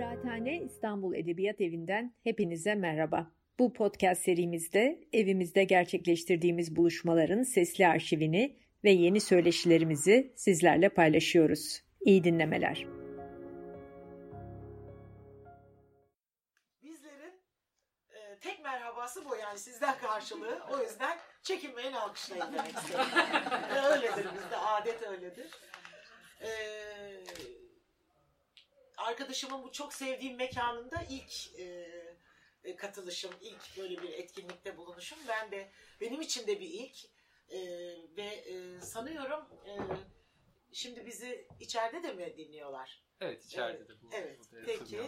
Kıraathane İstanbul Edebiyat Evi'nden hepinize merhaba. Bu podcast serimizde evimizde gerçekleştirdiğimiz buluşmaların sesli arşivini ve yeni söyleşilerimizi sizlerle paylaşıyoruz. İyi dinlemeler. Bizlerin e, tek merhabası bu yani sizden karşılığı. O yüzden çekinmeyin alkışlayın demek istiyorum. E, öyledir bizde adet öyledir. Ee, arkadaşımın bu çok sevdiğim mekanında ilk e, e, katılışım, ilk böyle bir etkinlikte bulunuşum. Ben de benim için de bir ilk E, ve e, sanıyorum e, şimdi bizi içeride de mi dinliyorlar? Evet içeride de bu. Evet, peki.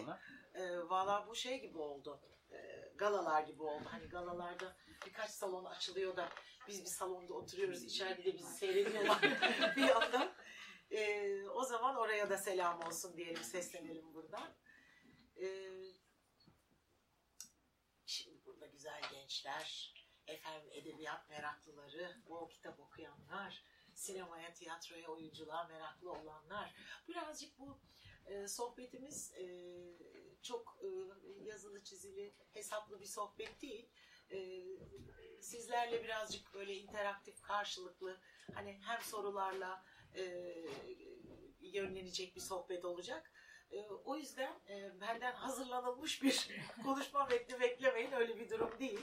E, Valla bu şey gibi oldu. E, galalar gibi oldu. Hani galalarda birkaç salon açılıyor da biz bir salonda oturuyoruz. içeride de bizi seyrediyorlar bir yandan. E, o zaman oraya da selam olsun diyelim, seslenelim buradan. E, şimdi burada güzel gençler, efendim edebiyat meraklıları, bol kitap okuyanlar, sinemaya, tiyatroya, oyunculuğa meraklı olanlar. Birazcık bu e, sohbetimiz e, çok e, yazılı çizili hesaplı bir sohbet değil. E, sizlerle birazcık böyle interaktif karşılıklı hani hem sorularla e, yönlenecek bir sohbet olacak. E, o yüzden e, benden hazırlanılmış bir konuşma metni beklemeyin öyle bir durum değil.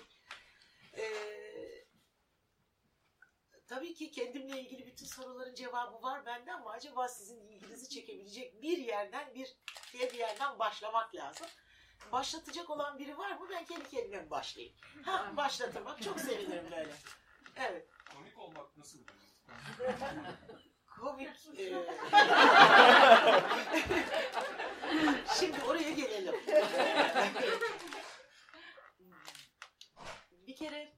E, tabii ki kendimle ilgili bütün soruların cevabı var bende ama acaba sizin ilginizi çekebilecek bir yerden bir diye bir yerden başlamak lazım. Başlatacak olan biri var mı? Ben kendi kendime başlayayım? Ha, başlatın bak çok sevinirim böyle. Evet. Komik olmak nasıl? Komik. Şimdi oraya gelelim. bir kere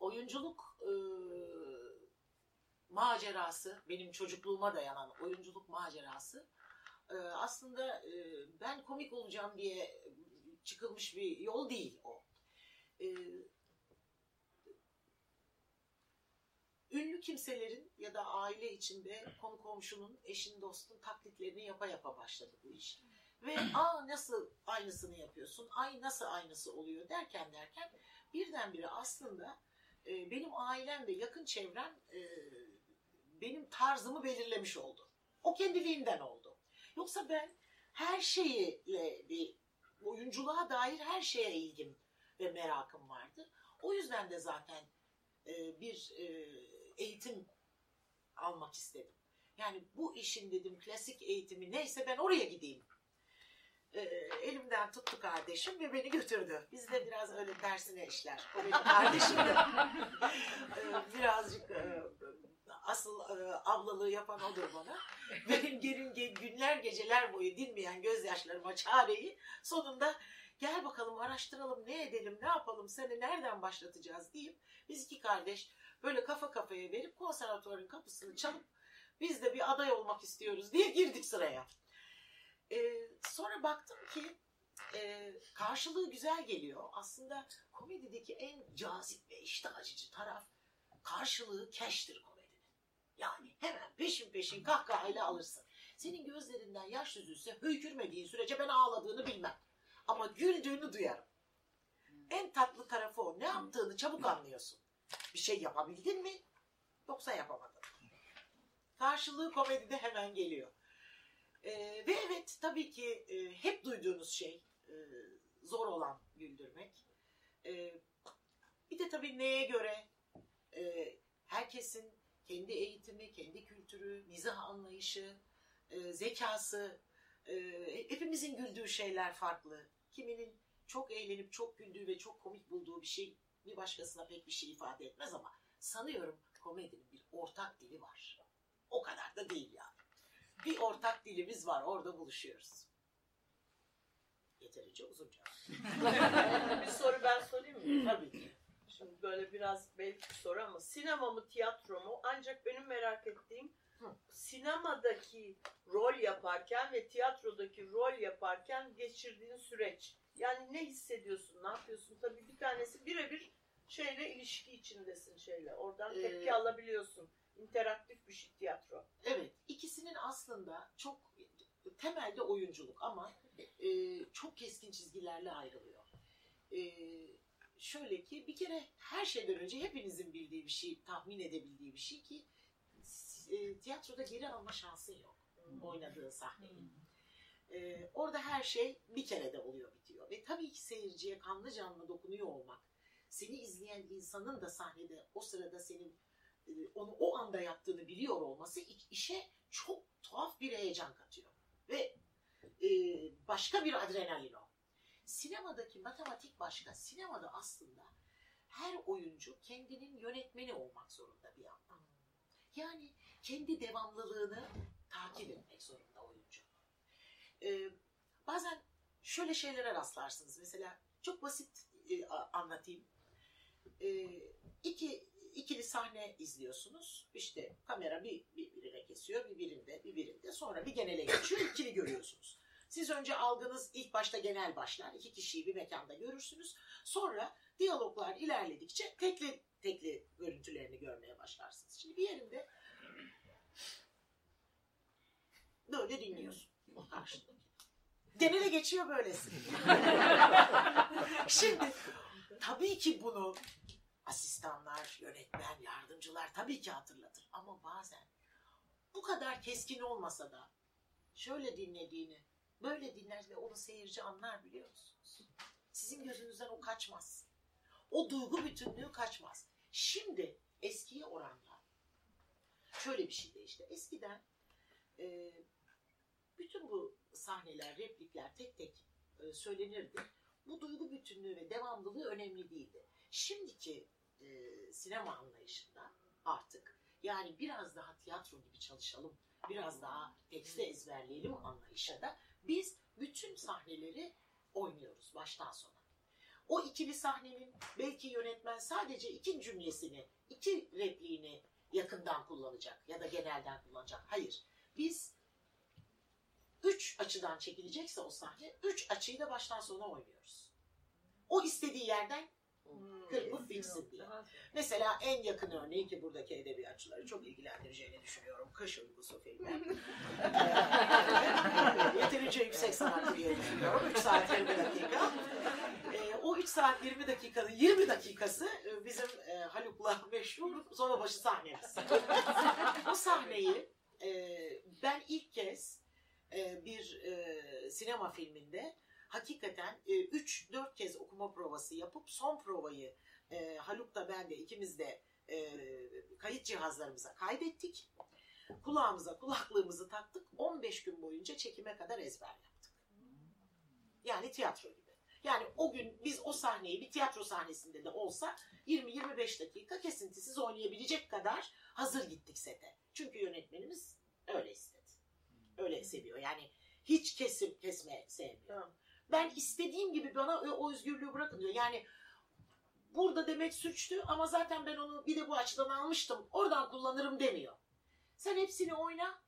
oyunculuk e, macerası, benim çocukluğuma dayanan oyunculuk macerası e, aslında e, ben komik olacağım diye çıkılmış bir yol değil o. E, ünlü kimselerin ya da aile içinde konu komşunun, eşin, dostun taklitlerini yapa yapa başladı bu iş. Ve aa nasıl aynısını yapıyorsun, ay nasıl aynısı oluyor derken derken birdenbire aslında e, benim ailem ve yakın çevrem e, benim tarzımı belirlemiş oldu. O kendiliğinden oldu. Yoksa ben her şeyle bir oyunculuğa dair her şeye ilgim ve merakım vardı. O yüzden de zaten e, bir e, eğitim almak istedim. Yani bu işin dedim klasik eğitimi neyse ben oraya gideyim. E, elimden tuttu kardeşim ve beni götürdü. Biz de biraz öyle dersine işler. O benim kardeşim de. E, birazcık e, asıl e, ablalığı yapan odur bana. Benim gelin ge- günler geceler boyu dinmeyen gözyaşlarıma çareyi sonunda gel bakalım araştıralım ne edelim ne yapalım seni nereden başlatacağız deyip biz iki kardeş böyle kafa kafaya verip konservatuvarın kapısını çalıp biz de bir aday olmak istiyoruz diye girdik sıraya. Ee, sonra baktım ki e, karşılığı güzel geliyor. Aslında komedideki en cazip ve iştah açıcı taraf karşılığı keştir komedinin. Yani hemen peşin peşin kahkahayla alırsın. Senin gözlerinden yaş süzülse höykürmediğin sürece ben ağladığını bilmem. Ama güldüğünü duyarım. En tatlı tarafı o. Ne yaptığını çabuk anlıyorsun. Bir şey yapabildin mi? Yoksa yapamadın. Karşılığı komedide hemen geliyor. Ee, ve evet tabii ki e, hep duyduğunuz şey e, zor olan güldürmek. Ee, bir de tabii neye göre e, herkesin kendi eğitimi, kendi kültürü, mizah anlayışı, e, zekası, e, hepimizin güldüğü şeyler farklı. Kiminin çok eğlenip çok güldüğü ve çok komik bulduğu bir şey bir başkasına pek bir şey ifade etmez ama sanıyorum komedinin bir ortak dili var. O kadar da değil yani. Bir ortak dilimiz var, orada buluşuyoruz. Yeterince uzunca. bir soru ben sorayım mı? Tabii ki. Şimdi böyle biraz belki bir soru ama sinema mı tiyatro mu? Ancak benim merak ettiğim Hı. sinemadaki rol yaparken ve tiyatrodaki rol yaparken geçirdiğin süreç. Yani ne hissediyorsun, ne yapıyorsun? Tabii bir tanesi birebir şeyle ilişki içindesin şeyle. Oradan Ee, tepki alabiliyorsun. İnteraktif bir şey tiyatro. Evet, ikisinin aslında çok temelde oyunculuk ama e, keskin çizgilerle ayrılıyor. Ee, şöyle ki bir kere her şeyden önce hepinizin bildiği bir şey, tahmin edebildiği bir şey ki e, tiyatroda geri alma şansın yok oynadığın sahneyi. Ee, orada her şey bir kerede oluyor bitiyor. Ve tabii ki seyirciye kanlı canlı dokunuyor olmak, seni izleyen insanın da sahnede o sırada senin e, onu o anda yaptığını biliyor olması işe çok tuhaf bir heyecan katıyor. Ve e, başka bir adrenalin o. Sinemadaki matematik başka. Sinemada aslında her oyuncu kendinin yönetmeni olmak zorunda bir yandan. Yani kendi devamlılığını takip etmek zorunda oyuncu. Ee, bazen şöyle şeylere rastlarsınız. Mesela çok basit e, anlatayım. Ee, iki ikili sahne izliyorsunuz. İşte kamera bir, bir birine kesiyor, bir birinde, bir birinde. Sonra bir genele geçiyor, ikili görüyorsunuz. Siz önce algınız ilk başta genel başlar. iki kişiyi bir mekanda görürsünüz. Sonra diyaloglar ilerledikçe tekli tekli görüntülerini görmeye başlarsınız. Şimdi bir yerinde böyle dinliyorsun. Genele geçiyor böylesi. Şimdi tabii ki bunu asistanlar, yönetmen, yardımcılar tabii ki hatırlatır. Ama bazen bu kadar keskin olmasa da şöyle dinlediğini, böyle dinler ve onu seyirci anlar biliyor musunuz? Sizin gözünüzden o kaçmaz. O duygu bütünlüğü kaçmaz. Şimdi eskiye oranla şöyle bir şey değişti. Eskiden e, bütün bu sahneler, replikler tek tek e, söylenirdi. Bu duygu bütünlüğü ve devamlılığı önemli değildi. Şimdiki e, sinema anlayışında artık yani biraz daha tiyatro gibi çalışalım, biraz daha tekste ezberleyelim anlayışında biz bütün sahneleri oynuyoruz baştan sona. O ikili sahnenin belki yönetmen sadece iki cümlesini, iki repliğini yakından kullanacak ya da genelden kullanacak. Hayır. Biz üç açıdan çekilecekse o sahne, üç açıyı da baştan sona oynuyoruz. O istediği yerden kırpıp fixin diye. Mesela en yakın örneği ki buradaki edebiyatçıları çok ilgilendireceğini düşünüyorum. Kış Uykusu filmi. Ee, Yeterince yüksek sanat diye düşünüyorum. 3 saat 20 dakika. Ee, o 3 saat 20 dakikanın 20 dakikası e, bizim e, Haluk'la meşhur sonra başı sahnemiz. o sahneyi e, ben ilk kez e, bir e, sinema filminde hakikaten 3-4 kez okuma provası yapıp son provayı e, Haluk da ben de ikimiz de e, kayıt cihazlarımıza kaydettik. Kulağımıza kulaklığımızı taktık. 15 gün boyunca çekime kadar ezber yaptık. Yani tiyatro gibi. Yani o gün biz o sahneyi bir tiyatro sahnesinde de olsa 20-25 dakika kesintisiz oynayabilecek kadar hazır gittik sete. Çünkü yönetmenimiz öyle istedi. Öyle seviyor. Yani hiç kesim kesme sevmiyor. Tamam. Ben istediğim gibi bana o, özgürlüğü bırakın diyor. Yani burada demek suçtu ama zaten ben onu bir de bu açıdan almıştım. Oradan kullanırım demiyor. Sen hepsini oyna.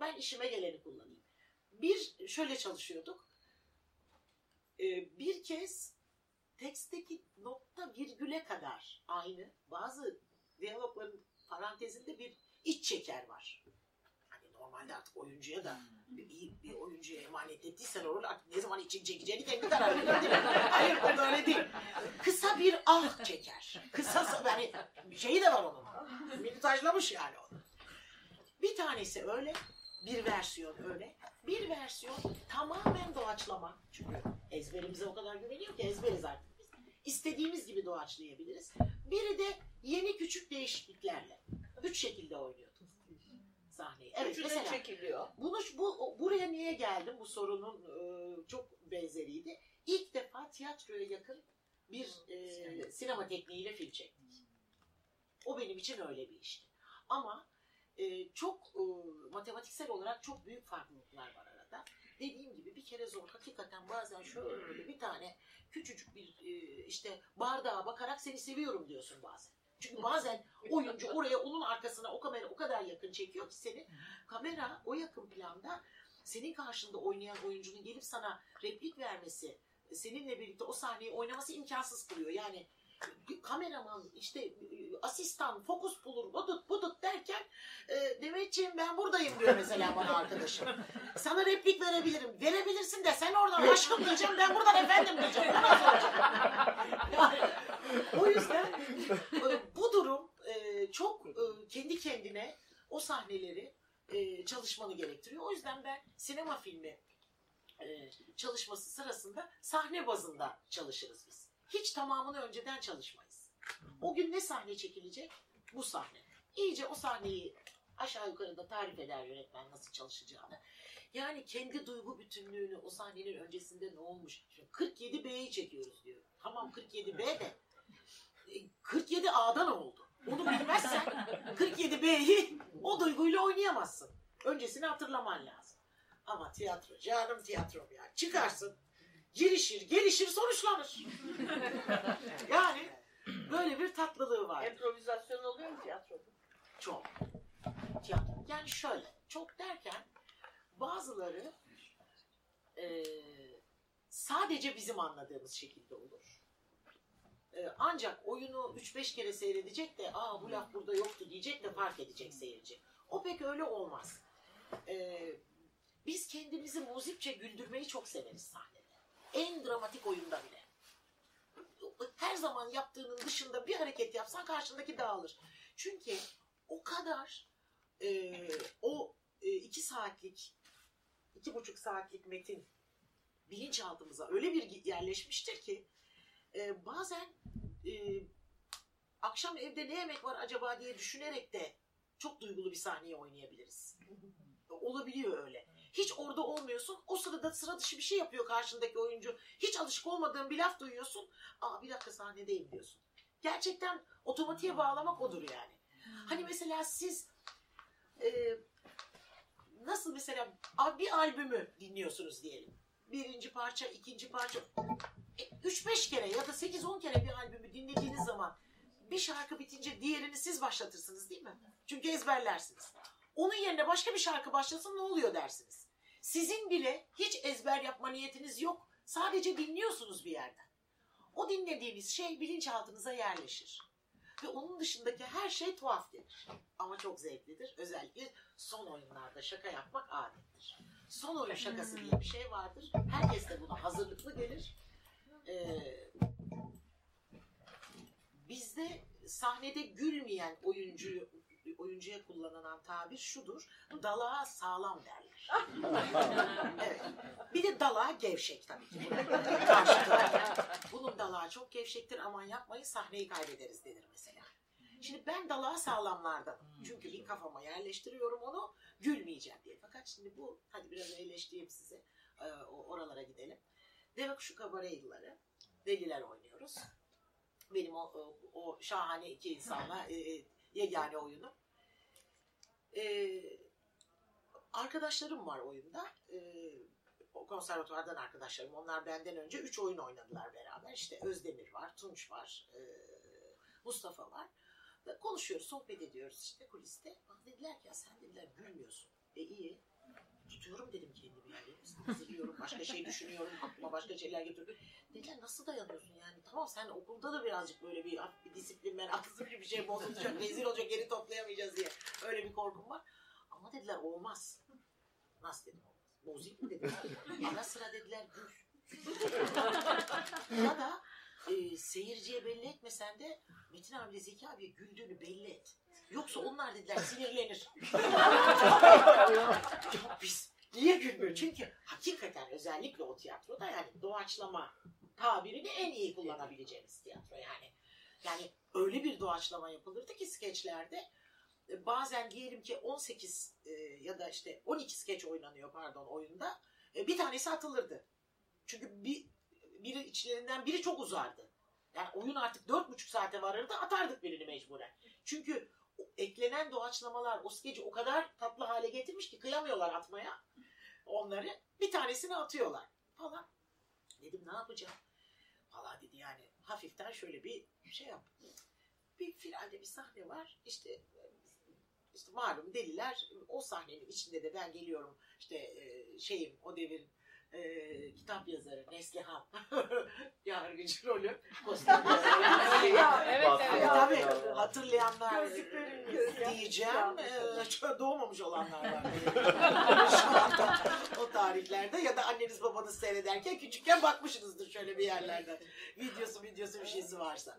Ben işime geleni kullanayım. Bir şöyle çalışıyorduk. Ee, bir kez tekstteki nokta virgüle kadar aynı. Bazı diyalogların parantezinde bir iç çeker var. Normalde artık oyuncuya da bir, iyi bir oyuncuya emanet ettiysen olur artık ne zaman için çekeceğini kendi karar verir değil mi? Hayır o da öyle değil. Kısa bir ah çeker. Kısa yani şeyi de var onun. Militajlamış yani onu. Bir tanesi öyle, bir versiyon öyle. Bir versiyon tamamen doğaçlama. Çünkü ezberimize o kadar güveniyor ki ezberiz artık biz. İstediğimiz gibi doğaçlayabiliriz. Biri de yeni küçük değişikliklerle. Üç şekilde oynuyorduk sahneyi. Evet Üçü mesela çekiliyor. bunu bu buraya niye geldim? Bu sorunun e, çok benzeriydi. İlk defa tiyatroya yakın bir e, sinema tekniğiyle film çektik. O benim için öyle bir işti. Ama e, çok e, matematiksel olarak çok büyük farklılıklar var arada. Dediğim gibi bir kere zor. Hakikaten bazen şöyle bir tane küçücük bir e, işte bardağa bakarak seni seviyorum diyorsun bazen. Çünkü bazen oyuncu oraya onun arkasına o kamera o kadar yakın çekiyor ki seni kamera o yakın planda senin karşında oynayan oyuncunun gelip sana replik vermesi, seninle birlikte o sahneyi oynaması imkansız kılıyor. Yani kameraman işte asistan, fokus bulur, budut budut derken e, Demetciğim ben buradayım diyor mesela bana arkadaşım. Sana replik verebilirim. Verebilirsin de sen oradan aşkım diyeceğim ben buradan efendim diyeceğim. Bu nasıl olacak? Yani, o yüzden e, bu durum e, çok e, kendi kendine o sahneleri e, çalışmanı gerektiriyor. O yüzden ben sinema filmi e, çalışması sırasında sahne bazında çalışırız biz. Hiç tamamını önceden çalışmayız. O gün ne sahne çekilecek? Bu sahne. İyice o sahneyi aşağı yukarı da tarif eder yönetmen nasıl çalışacağını. Yani kendi duygu bütünlüğünü o sahnenin öncesinde ne olmuş? Şimdi 47B'yi çekiyoruz diyor. Tamam 47B de e, 47A'da ne oldu? Onu bilmezsen 47B'yi o duyguyla oynayamazsın. Öncesini hatırlaman lazım. Ama tiyatro, canım tiyatrom ya. Çıkarsın, girişir, gelişir, sonuçlanır. yani böyle bir tatlılığı var. Improvizasyon oluyor mu tiyatroda? Çok. Tiyatro. Yani şöyle, çok derken bazıları e, sadece bizim anladığımız şekilde olur. E, ancak oyunu 3-5 kere seyredecek de aa bu laf burada yoktu diyecek de fark edecek seyirci. O pek öyle olmaz. E, biz kendimizi muzipçe güldürmeyi çok severiz sahnede. En dramatik oyunda bile. Her zaman yaptığının dışında bir hareket yapsan karşındaki dağılır. Çünkü o kadar e, o e, iki saatlik, iki buçuk saatlik metin bilinçaltımıza öyle bir yerleşmiştir ki e, bazen e, akşam evde ne yemek var acaba diye düşünerek de çok duygulu bir sahneyi oynayabiliriz. Olabiliyor öyle. Hiç orada olmuyorsun. O sırada sıra dışı bir şey yapıyor karşındaki oyuncu. Hiç alışık olmadığın bir laf duyuyorsun. Aa bir dakika sahnedeyim diyorsun. Gerçekten otomatiğe bağlamak odur yani. Hani mesela siz e, nasıl mesela bir albümü dinliyorsunuz diyelim. Birinci parça, ikinci parça. 3-5 kere ya da 8-10 kere bir albümü dinlediğiniz zaman bir şarkı bitince diğerini siz başlatırsınız değil mi? Çünkü ezberlersiniz. Onun yerine başka bir şarkı başlasın ne oluyor dersiniz. Sizin bile hiç ezber yapma niyetiniz yok. Sadece dinliyorsunuz bir yerden. O dinlediğiniz şey bilinçaltınıza yerleşir. Ve onun dışındaki her şey tuhaf gelir. Ama çok zevklidir. Özellikle son oyunlarda şaka yapmak adettir. Son oyun şakası diye bir şey vardır. Herkes de buna hazırlıklı gelir. Ee, bizde sahnede gülmeyen oyuncuyu oyuncuya kullanılan tabir şudur. Dalağa sağlam derler. evet. Bir de dalağa gevşek tabii ki. Bunun dalağı çok gevşektir aman yapmayın sahneyi kaybederiz denir mesela. Şimdi ben dalağa sağlamlardan. Çünkü bir kafama yerleştiriyorum onu gülmeyeceğim diye. Fakat şimdi bu hadi biraz eleştireyim size. Ee, oralara gidelim. Deve kuşu kabare yılları. Deliler oynuyoruz. Benim o, o, o şahane iki insanla e, yegane oyunum. Ee, arkadaşlarım var oyunda. Ee, konservatuvardan arkadaşlarım. Onlar benden önce üç oyun oynadılar beraber. İşte Özdemir var, Tunç var, e, Mustafa var. Ve konuşuyoruz, sohbet ediyoruz işte kuliste. Bana dediler ki ya sen dediler gülmüyorsun. E iyi. Tutuyorum dedim kendimi yani. Hazırlıyorum, başka şey düşünüyorum, aklıma başka şeyler getiriyorum. Dediler nasıl dayanıyorsun yani? Tamam sen okulda da birazcık böyle bir, bir disiplin meraklısı bir şey bozulacak, rezil olacak, geri toplayamayacağız diye. Öyle bir korkum var. Ama dediler olmaz. Nasıl dedim olmaz. Bozayım mı dedim. Ara sıra dediler gül. ya da e, seyirciye belli etmesen de Metin abiyle Zeki abiye güldüğünü belli et. Yoksa onlar dediler sinirlenir. ya biz niye gülmüyor? Çünkü hakikaten özellikle o tiyatroda yani doğaçlama tabirini en iyi kullanabileceğimiz tiyatro yani. Yani öyle bir doğaçlama yapılırdı ki skeçlerde bazen diyelim ki 18 e, ya da işte 12 skeç oynanıyor pardon oyunda. E, bir tanesi atılırdı. Çünkü bir biri içlerinden biri çok uzardı. Yani oyun artık dört buçuk saate varırdı atardık birini mecburen. Çünkü eklenen doğaçlamalar o skeci o kadar tatlı hale getirmiş ki kıyamıyorlar atmaya onları. Bir tanesini atıyorlar falan. Dedim ne yapacağım? Valla dedi yani hafiften şöyle bir şey yap. Bir finalde bir sahne var. İşte işte malum deliler o sahnenin içinde de ben geliyorum işte şeyim o devir e, kitap yazarı Neslihan yargıcı rolü kostüm yazarı. Evet Bak evet. ya. Tabii hatırlayanlar diyeceğim. Şu- doğmamış olanlar var. şu anda o tarihlerde ya da anneniz babanız seyrederken küçükken bakmışsınızdır şöyle bir yerlerden. Videosu videosu bir şeysi varsa.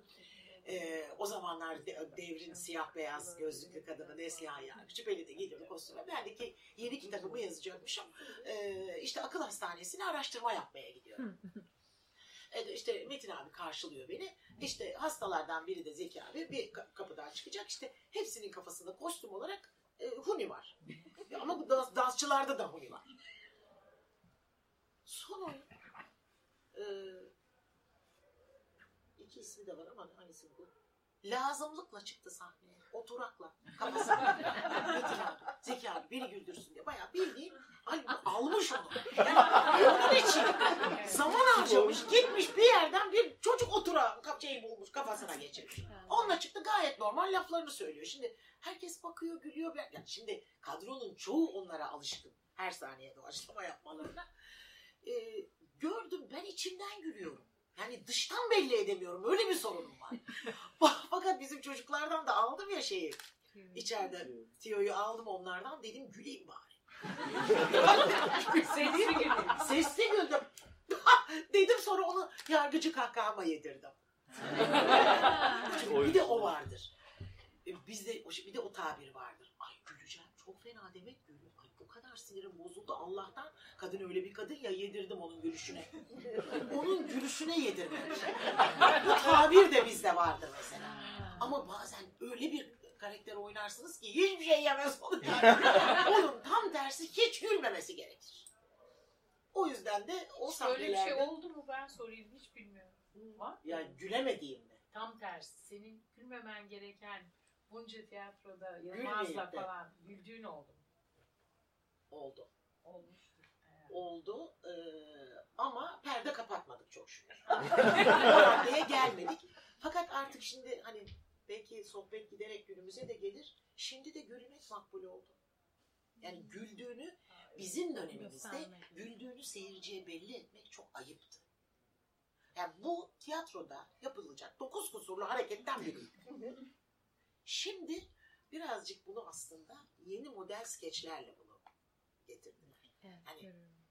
Ee, o zamanlar de- devrin siyah beyaz gözlüklü kadını Neslihan yani. Küçüpeli de geliyor kostüme. Ben de ki yeni kitabımı yazacakmışım. Ee, işte akıl hastanesine araştırma yapmaya gidiyorum. E, işte Metin abi karşılıyor beni. İşte hastalardan biri de Zeki abi bir ka- kapıdan çıkacak. İşte hepsinin kafasında kostüm olarak e, huni var. Ama bu dans, dansçılarda da huni var. Sonra e, iki ismi de var ama hangisi bu? Lazımlıkla çıktı sahneye. Oturakla. Kafasına. Metin abi, Zeki abi beni güldürsün diye. Bayağı bildiğin ay, almış onu. Yani onun için zaman harcamış. Gitmiş bir yerden bir çocuk oturağı kapçayı bulmuş kafasına geçirmiş. Onunla çıktı gayet normal laflarını söylüyor. Şimdi herkes bakıyor gülüyor. Yani şimdi kadronun çoğu onlara alışkın. Her saniye doğaçlama yapmalarına. Ee, gördüm ben içimden gülüyorum. Yani dıştan belli edemiyorum. Öyle bir sorunum var. Fakat bizim çocuklardan da aldım ya şeyi. içeride tiyoyu aldım onlardan. Dedim güleyim bari. Sesli güldüm. Dedim sonra onu yargıcı kahkahama yedirdim. bir de o vardır. E, Bizde o- bir de o tabir vardır. Ay güleceğim çok fena demek gülüm. Ay o kadar sinirim bozuldu Allah'tan. Kadın öyle bir kadın ya yedirdim onun gülüşüne. onun gülüşüne yedirdim. Bu tabir de bizde vardır mesela. Ama bazen öyle bir karakter oynarsınız ki hiçbir şey yemez olur yani. Onun tam tersi hiç gülmemesi gerekir. O yüzden de o Böyle bir şey sahnelerde oldu mu ben sorayım hiç bilmiyorum. Var ya gülemediğim mi? Tam tersi. Senin gülmemen gereken bunca tiyatroda Yılmaz'la falan güldüğün oldu mu? Oldu. Olmuştur. Ee, Oldu. Ee, ama perde kapatmadık çok şükür. o raddeye gelmedik. Fakat artık şimdi hani belki sohbet giderek günümüze de gelir. Şimdi de gülmek makbul oldu. Yani güldüğünü bizim dönemimizde güldüğünü seyirciye belli etmek çok ayıptı. Yani bu tiyatroda yapılacak dokuz kusurlu hareketten biriydi. Şimdi birazcık bunu aslında yeni model skeçlerle getirdiler. Hani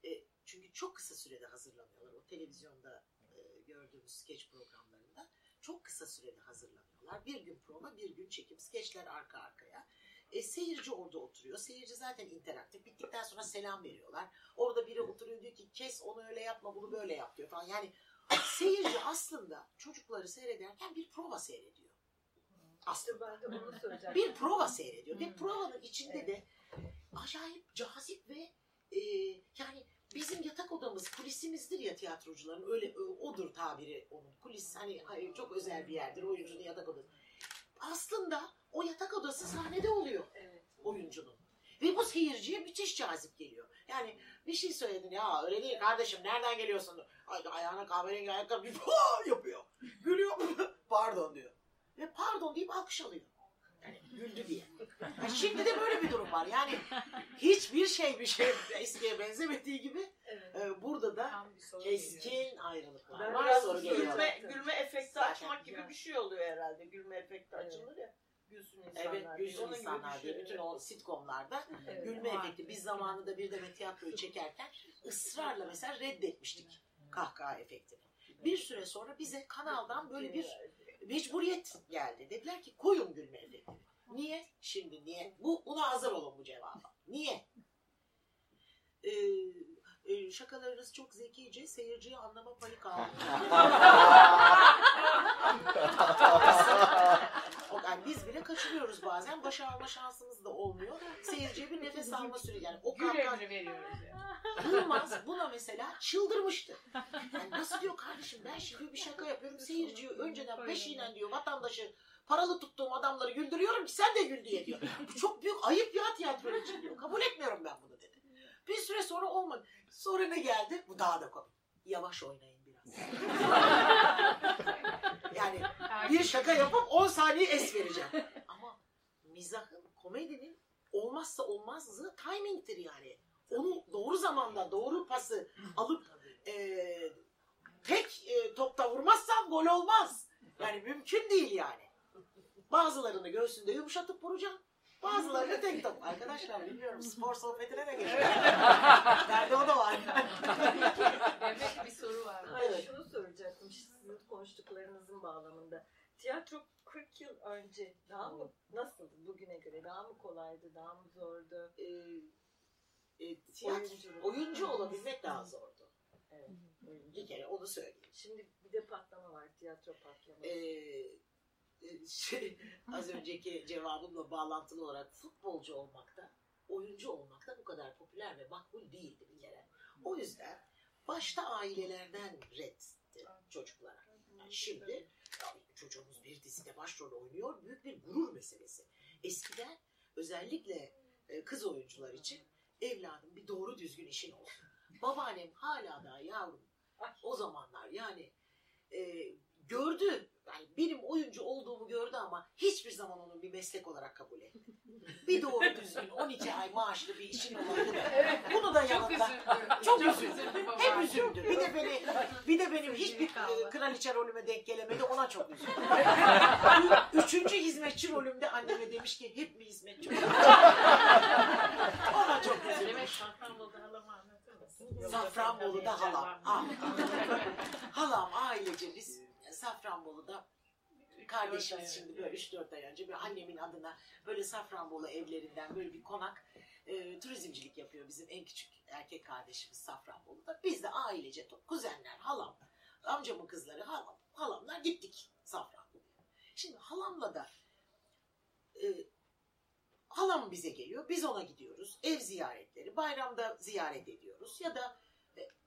e, çünkü çok kısa sürede hazırlanıyorlar. O televizyonda e, gördüğümüz skeç programlarında çok kısa sürede hazırlanıyorlar. Bir gün prova, bir gün çekim. Skeçler arka arkaya. E, seyirci orada oturuyor. Seyirci zaten interaktif. Bittikten sonra selam veriyorlar. Orada biri oturuyor diyor ki kes onu öyle yapma bunu böyle yap diyor falan. Yani seyirci aslında çocukları seyrederken bir prova seyrediyor. Aslında Ben de onu söyleyeceğim. bir prova seyrediyor. Ve provanın içinde de acayip cazip ve e, yani bizim yatak odamız kulisimizdir ya tiyatrocuların öyle ö- odur tabiri onun kulis hani hayır, çok özel bir yerdir oyuncunun yatak odası. Aslında o yatak odası sahnede oluyor Evet. oyuncunun. Ve bu seyirciye müthiş cazip geliyor. Yani bir şey söyledin ya öyle değil kardeşim nereden geliyorsun? Ay, ayağına kahverengi ayakkabı yapıyor. Gülüyor. pardon diyor. Ve pardon deyip alkış alıyor. Yani güldü diye. Ha, şimdi de böyle bir durum var. Yani hiçbir şey bir şey eskiye benzemediği gibi Evet. e, burada da geliyor. keskin ayrılıklar Ben var. biraz Soru geliyor. gülme, gülme efekti Zaten açmak gibi bir şey oluyor herhalde. Gülme efekti açılır ya. Gülsün insanlar. Evet, gülsün insanlar diye bütün o sitcomlarda Evet, gülme var. efekti. Biz zamanında bir de tiyatroyu çekerken ısrarla mesela reddetmiştik kahkaha efektini. Bir süre sonra bize kanaldan böyle bir mecburiyet geldi. Dediler ki koyun gülme efektini. Niye? Şimdi niye? Bu buna hazır olun bu cevaba. Niye? Ee, e, şakalarınız çok zekice, seyirciye anlama payı kaldı. Yani biz bile kaçırıyoruz bazen. Başa alma şansımız da olmuyor. Seyirciye bir nefes alma süreci. Yani o Gül emri veriyoruz ya. Yılmaz buna mesela çıldırmıştı. Yani nasıl diyor kardeşim ben şimdi bir şaka yapıyorum. Seyirciyi önceden peşinen diyor vatandaşı paralı tuttuğum adamları güldürüyorum ki sen de gül diye diyor. Bu çok büyük ayıp ya tiyatro için diyor. Kabul etmiyorum ben bunu dedi. Bir süre sonra olmadı. Sonra ne geldi? Bu daha da komik. Yavaş oynayın biraz. yani bir şaka yapıp 10 saniye es vereceğim. Ama mizahın, komedinin olmazsa olmazı timing'tir yani. onu doğru zamanda doğru pası alıp e, tek e, topta vurmazsan gol olmaz. Yani mümkün değil yani. Bazılarını göğsünde yumuşatıp vuracaksın. Bazılarını tek top. Arkadaşlar bilmiyorum spor sohbetine de geçiyor. Nerede o da var. Demek ki bir soru var. Hayır, Evet. şunu soracaktım sizin konuştuklarınızın bağlamında. Tiyatro 40 yıl önce daha mı nasıldı bugüne göre? Daha mı kolaydı, daha mı zordu? E, e, tiyatro, Oyunculuk. oyuncu olabilmek daha zordu. Evet. oyuncu. Bir kere onu söyleyeyim. Şimdi bir de patlama var, tiyatro patlaması. Ee, şey, az önceki cevabımla bağlantılı olarak futbolcu olmakta, oyuncu olmakta bu kadar popüler ve makbul değildi bir kere. O yüzden başta ailelerden reddi çocuklara. Yani şimdi çocuğumuz bir dizide başrol oynuyor, büyük bir gurur meselesi. Eskiden özellikle e, kız oyuncular için evladım bir doğru düzgün işin olsun. Babaannem hala da yavrum o zamanlar yani e, gördü. Yani benim oyuncu olduğumu gördü ama hiçbir zaman onu bir meslek olarak kabul etmedi. Bir doğru düzgün 12 ay maaşlı bir işin olaydı da. Bunu da Çok yanında. üzüldü. Çok üzüldü. baba. Hep üzüldü. Bir de beni, bir de benim hiçbir e, kraliçe rolüme denk gelemedi. Ona çok üzüldü. Üçüncü hizmetçi rolümde anneme demiş ki hep mi hizmetçi? Ona çok üzüldü. Demek Safranbolu'da halamı anlatır mısın? Safranbolu'da halam. Ah. halam ailece biz Safranbolu'da kardeşimiz şimdi böyle 3-4 ay önce bir annemin adına böyle Safranbolu evlerinden böyle bir konak e, turizmcilik yapıyor bizim en küçük erkek kardeşimiz Safranbolu'da. Biz de ailece kuzenler, halam, amcamın kızları, halam, halamlar gittik Safranbolu'ya. Şimdi halamla da e, halam bize geliyor, biz ona gidiyoruz. Ev ziyaretleri, bayramda ziyaret ediyoruz ya da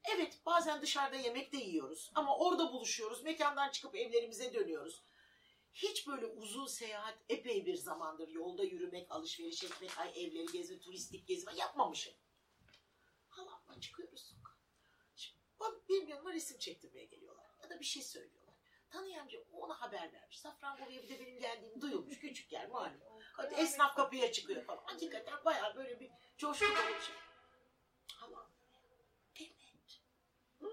evet bazen dışarıda yemek de yiyoruz ama orada buluşuyoruz. Mekandan çıkıp evlerimize dönüyoruz. Hiç böyle uzun seyahat epey bir zamandır yolda yürümek, alışveriş etmek, ay evleri gezme, turistik gezme yapmamışım. Halamla çıkıyoruz sokağa. Şimdi benim yanıma resim çektirmeye geliyorlar ya da bir şey söylüyorlar. Tanıyan biri ona haber vermiş. Safranbolu'ya bir de benim geldiğim duyulmuş. Küçük yer malum. Hadi esnaf kapıya çıkıyor falan. Hakikaten bayağı böyle bir coşku dolu bir şey. Halam. Demet. Hı?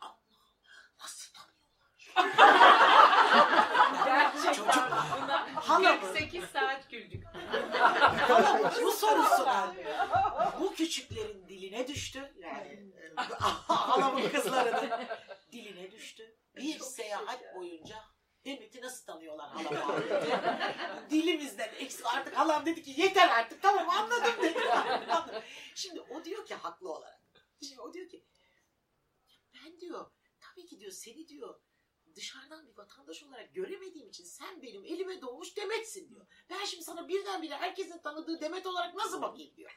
Allah. Nasıl tanıyorlar? Çocuk. Halamı. 48 saat güldük. Halamın bu sorusuna bu küçüklerin diline düştü. Yani e, halamın kızlarının diline düştü. Bir Çok seyahat boyunca Demet'i nasıl tanıyorlar halamı? Dilimizden eksik artık halam dedi ki yeter artık tamam anladım dedi. Şimdi o diyor ki haklı olarak. Şimdi o diyor ki ben diyor tabii ki diyor seni diyor dışarıdan bir vatandaş olarak göremediğim için sen benim elime doğmuş Demet'sin diyor. Ben şimdi sana birdenbire herkesin tanıdığı Demet olarak nasıl bakayım diyor.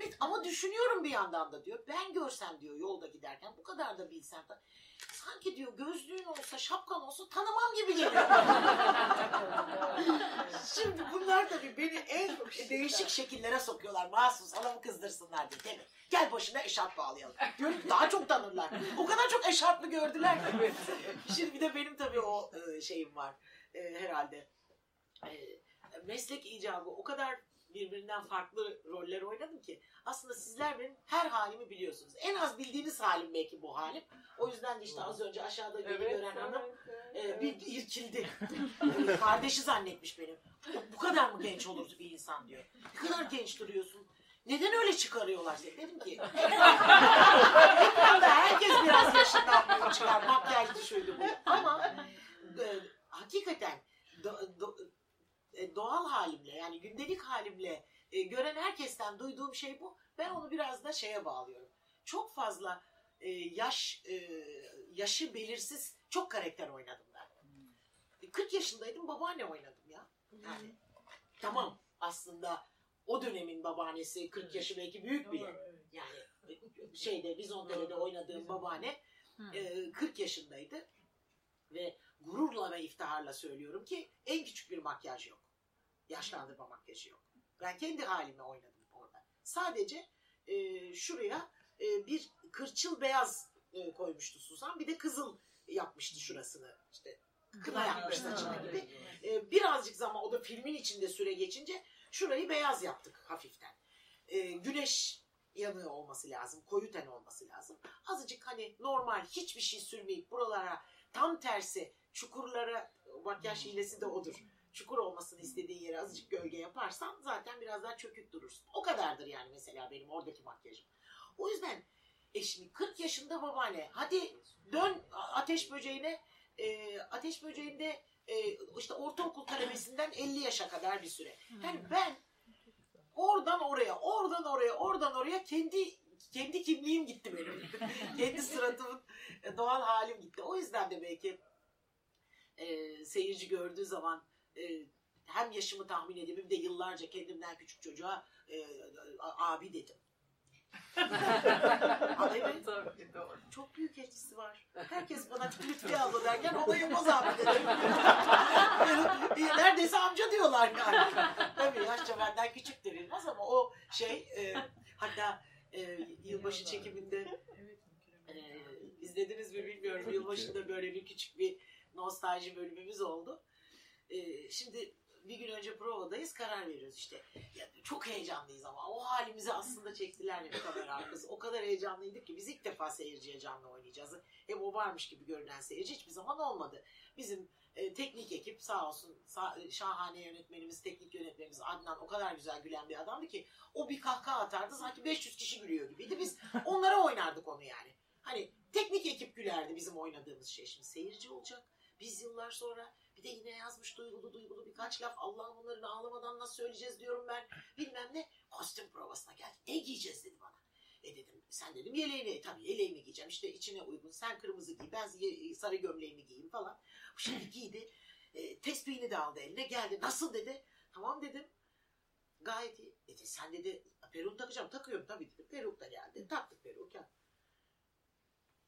Evet, ama düşünüyorum bir yandan da diyor. Ben görsem diyor yolda giderken bu kadar da bilsem de sanki diyor gözlüğün olsa şapkan olsa tanımam gibi geliyor. Şimdi bunlar tabii beni en değişik şekillere sokuyorlar. Mahsus halamı kızdırsınlar diye. Değil mi? Gel başına eşarp bağlayalım. Diyorum daha çok tanırlar. O kadar çok eşarplı gördüler ki. Şimdi bir de benim tabii o e, şeyim var e, herhalde. E, meslek icabı o kadar birbirinden farklı roller oynadım ki. Aslında sizler benim her halimi biliyorsunuz. En az bildiğiniz halim belki bu halim. O yüzden de işte az önce aşağıda beni gören hanım e, bir irkildi. Kardeşi zannetmiş benim. Bu kadar mı genç olurdu bir insan diyor. Ne kadar genç duruyorsun. Neden öyle çıkarıyorlar seni? Dedim ki. Ekranda herkes biraz yaşından çıkar. Makyajlı şuydu bu. Ama e, hakikaten do- do- e, doğal halimle yani gündelik halimle e, gören herkesten duyduğum şey bu. Ben onu biraz da şeye bağlıyorum. Çok fazla e, yaş e, yaşı belirsiz çok karakter oynadım ben. E, 40 yaşındaydım babaanne oynadım ya. Yani tamam aslında o dönemin babaannesi 40 yaşı belki büyük bile. Yani e, şeyde Vizontele'de oynadığım babaanne e, 40 yaşındaydı ve gururla ve iftiharla söylüyorum ki en küçük bir makyaj yok. Yaşlandırma makyajı yok. Ben kendi halime oynadım orada. Sadece e, şuraya e, bir kırçıl beyaz e, koymuştu Suzan. Bir de kızıl yapmıştı şurasını. İşte kına yapmış saçına gibi. E, birazcık zaman o da filmin içinde süre geçince şurayı beyaz yaptık hafiften. E, güneş yanığı olması lazım. Koyu ten olması lazım. Azıcık hani normal hiçbir şey sürmeyip buralara tam tersi çukurlara makyaj hilesi de odur. Çukur olmasını istediğin yere azıcık gölge yaparsan zaten biraz daha çökük durursun. O kadardır yani mesela benim oradaki makyajım. O yüzden e şimdi 40 yaşında babaanne hadi dön ateş böceğine e, ateş böceğinde e, işte ortaokul talebesinden 50 yaşa kadar bir süre. Yani ben oradan oraya, oradan oraya, oradan oraya kendi kendi kimliğim gitti benim. kendi sıratımın e, doğal halim gitti. O yüzden de belki e, seyirci gördüğü zaman e, hem yaşımı tahmin edip hem de yıllarca kendimden küçük çocuğa e, abi dedim. Evet. Tabii doğru. Çok büyük etkisi var. Herkes bana Lütfi abla derken o da Yılmaz abi dedim. Neredeyse amca diyorlar yani. Tabii yaşça benden küçüktür Yılmaz ama o şey e, hatta e, yılbaşı çekiminde e, izlediniz mi bilmiyorum. Yılbaşında böyle bir küçük bir nostalji bölümümüz oldu. E, şimdi bir gün önce provadayız karar veriyoruz işte. Ya, çok heyecanlıyız ama o halimizi aslında çektiler ya kamera arkası. O kadar heyecanlıydık ki biz ilk defa seyirciye canlı oynayacağız. Hem o varmış gibi görünen seyirci hiçbir zaman olmadı. Bizim e, teknik ekip sağ olsun sağ- şahane yönetmenimiz, teknik yönetmenimiz Adnan o kadar güzel gülen bir adamdı ki o bir kahkaha atardı sanki 500 kişi gülüyor gibiydi. Biz onlara oynardık onu yani. Hani teknik ekip gülerdi bizim oynadığımız şey. Şimdi seyirci olacak. Biz yıllar sonra bir de yine yazmış duygulu duygulu birkaç laf. Allah'ım bunları ağlamadan nasıl söyleyeceğiz diyorum ben. Bilmem ne. Kostüm provasına geldik. Ne giyeceğiz dedi bana. E dedim sen dedim yeleğini e, tabii yeleğimi giyeceğim işte içine uygun sen kırmızı giy ben sarı gömleğimi giyeyim falan. Şimdi giydi e, tespihini de aldı eline geldi nasıl dedi tamam dedim gayet iyi. Dedi sen dedi peruk takacağım takıyorum tabii dedim peruk da geldi taktık peruk ya.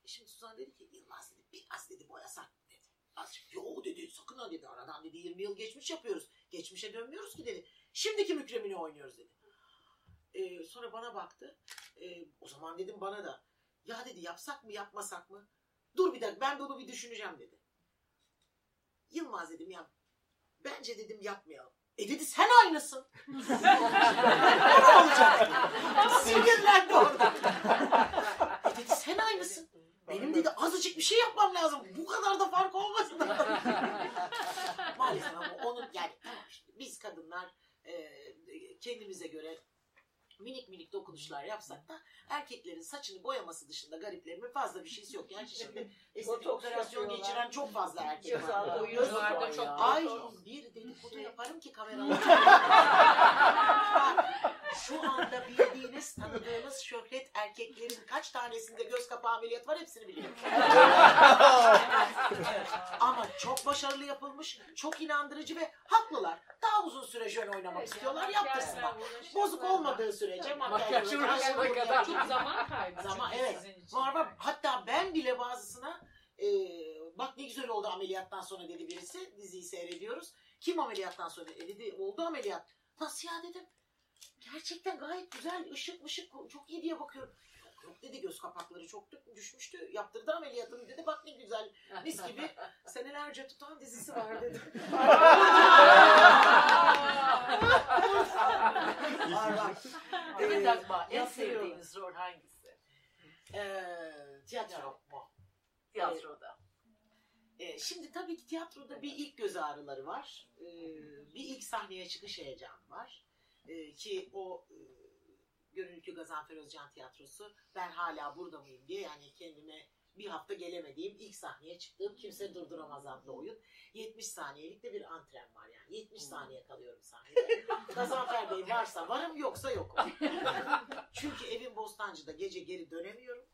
E Şimdi Suzan dedi ki Yılmaz dedi biraz dedi boyasak dedi. Azıcık yo dedi sakın ha dedi aradan dedi 20 yıl geçmiş yapıyoruz. Geçmişe dönmüyoruz ki dedi. Şimdiki mükremini oynuyoruz dedi. Ee, sonra bana baktı. Ee, o zaman dedim bana da ya dedi yapsak mı yapmasak mı? Dur bir dakika ben bunu bir düşüneceğim dedi. Yılmaz dedim ya bence dedim yapmayalım. E dedi sen aynısın. ne olacak? Sinirlendi orada. E dedi sen aynısın. Benim dedi azıcık bir şey yapmam lazım. Bu kadar da fark olmasın. Maalesef ama onun yani tamam işte biz kadınlar e, kendimize göre minik minik dokunuşlar yapsak da erkeklerin saçını boyaması dışında gariplerimin fazla bir şeysi yok. Gerçi şimdi estetik Botoks operasyon yapıyorlar. geçiren çok fazla erkek var. Oyuncularda botoks çok. Ay bir dedikodu yaparım ki kameralar. Bak, Şu anda bildiğiniz, tanıdığınız şöhret erkeklerin kaç tanesinde göz kapağı ameliyatı var hepsini biliyorum. Ama çok başarılı yapılmış, çok inandırıcı ve haklılar. Daha uzun süre jön oynamak istiyorlar, yaptırsınlar. Bozuk olmadığı sürece Makyaj makyaj uğraşana kadar. çok zaman kaybı. Zaman, evet. sizin için. Var var. Hatta ben bile bazısına e, bak ne güzel oldu ameliyattan sonra dedi birisi. Diziyi seyrediyoruz. Kim ameliyattan sonra dedi. Dedi oldu ameliyat. Nasıl ya dedim. Gerçekten gayet güzel ışık mışık çok iyi diye bakıyorum. Yok, dedi göz kapakları çok düşmüştü. Yaptırdı ameliyatını dedi. Bak ne güzel mis gibi senelerce tutan dizisi var dedi. var var. Evet Akba, en sevdiğiniz rol hangisi? Ee, tiyatro mu? Tiyatroda. Ee, şimdi tabii ki tiyatroda bir ilk göz ağrıları var. Ee, bir ilk sahneye çıkış heyecanı var. Ee, ki o e, Gönüllü Gazanfer Özcan Tiyatrosu ben hala burada mıyım diye yani kendime bir hafta gelemediğim ilk sahneye çıktığım Kimse Durduramaz adlı oyun. 70 saniyelik de bir antren var yani. 70 saniye kalıyorum sahnede. Gazanfer Bey varsa varım yoksa yokum. Çünkü evim Bostancı'da gece geri dönemiyorum.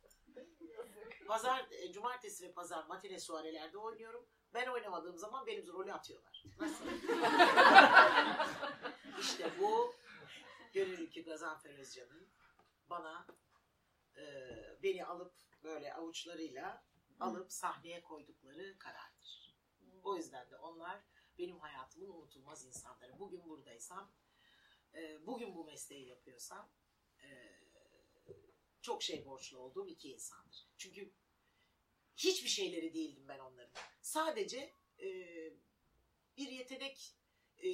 Pazar, e, cumartesi ve pazar matine suarelerde oynuyorum. Ben oynamadığım zaman benim rolü atıyorlar. Nasıl? işte bu Gönül ki Gazanfer Özcan'ın bana e, beni alıp böyle avuçlarıyla alıp sahneye koydukları karardır. O yüzden de onlar benim hayatımın unutulmaz insanları. Bugün buradaysam, e, bugün bu mesleği yapıyorsam e, çok şey borçlu olduğum iki insandır. Çünkü hiçbir şeyleri değildim ben onların. Sadece e, bir yetenek e,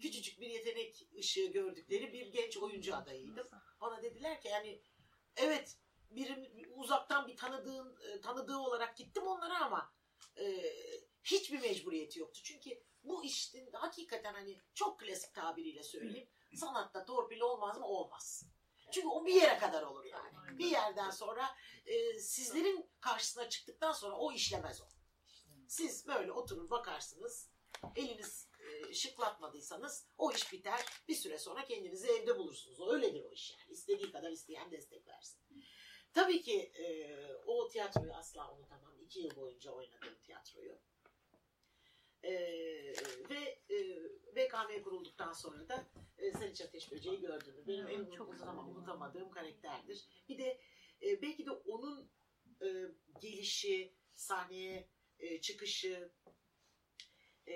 küçücük bir yetenek ışığı gördükleri bir genç oyuncu adayıydım. Bana dediler ki yani evet birim uzaktan bir tanıdığın e, tanıdığı olarak gittim onlara ama e, hiçbir mecburiyeti yoktu. Çünkü bu işin hakikaten hani çok klasik tabiriyle söyleyeyim sanatta torpil olmaz mı? Olmaz. Çünkü o bir yere kadar olur yani. Bir yerden sonra e, sizlerin karşısına çıktıktan sonra o işlemez o. Siz böyle oturur bakarsınız. Eliniz e, şıklatmadıysanız o iş biter. Bir süre sonra kendinizi evde bulursunuz. O öyledir o iş yani. İstediği kadar isteyen destek versin. Tabii ki e, o tiyatroyu asla unutamam. İki yıl boyunca oynadığım tiyatroyu. E, ve e, BKM kurulduktan sonra da e, Sen Hiç Ateş Böceği gördüm. Benim en Çok uzun zaman unutamadığım karakterdir. Bir de e, belki de onun e, gelişi, sahneye e, çıkışı, e,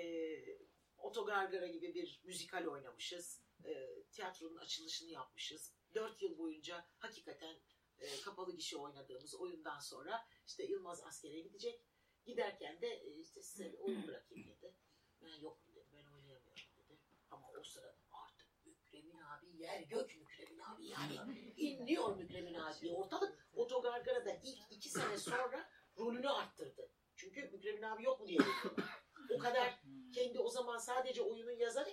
Otogargara gibi bir müzikal oynamışız. E, tiyatronun açılışını yapmışız. Dört yıl boyunca hakikaten e, kapalı gişe oynadığımız oyundan sonra işte Yılmaz askere gidecek. Giderken de e, işte size bir oyun bırakayım dedi. Ben yok dedim ben oynayamıyorum dedi. Ama o sırada artık Mükremin abi yer gök Mükremin abi yani inliyor Mükremin abi. Ortalık Otogargara'da ilk iki sene sonra rolünü arttırdı. Çünkü Mükremin abi yok mu diye. O kadar kendi o zaman sadece oyunun yazarı,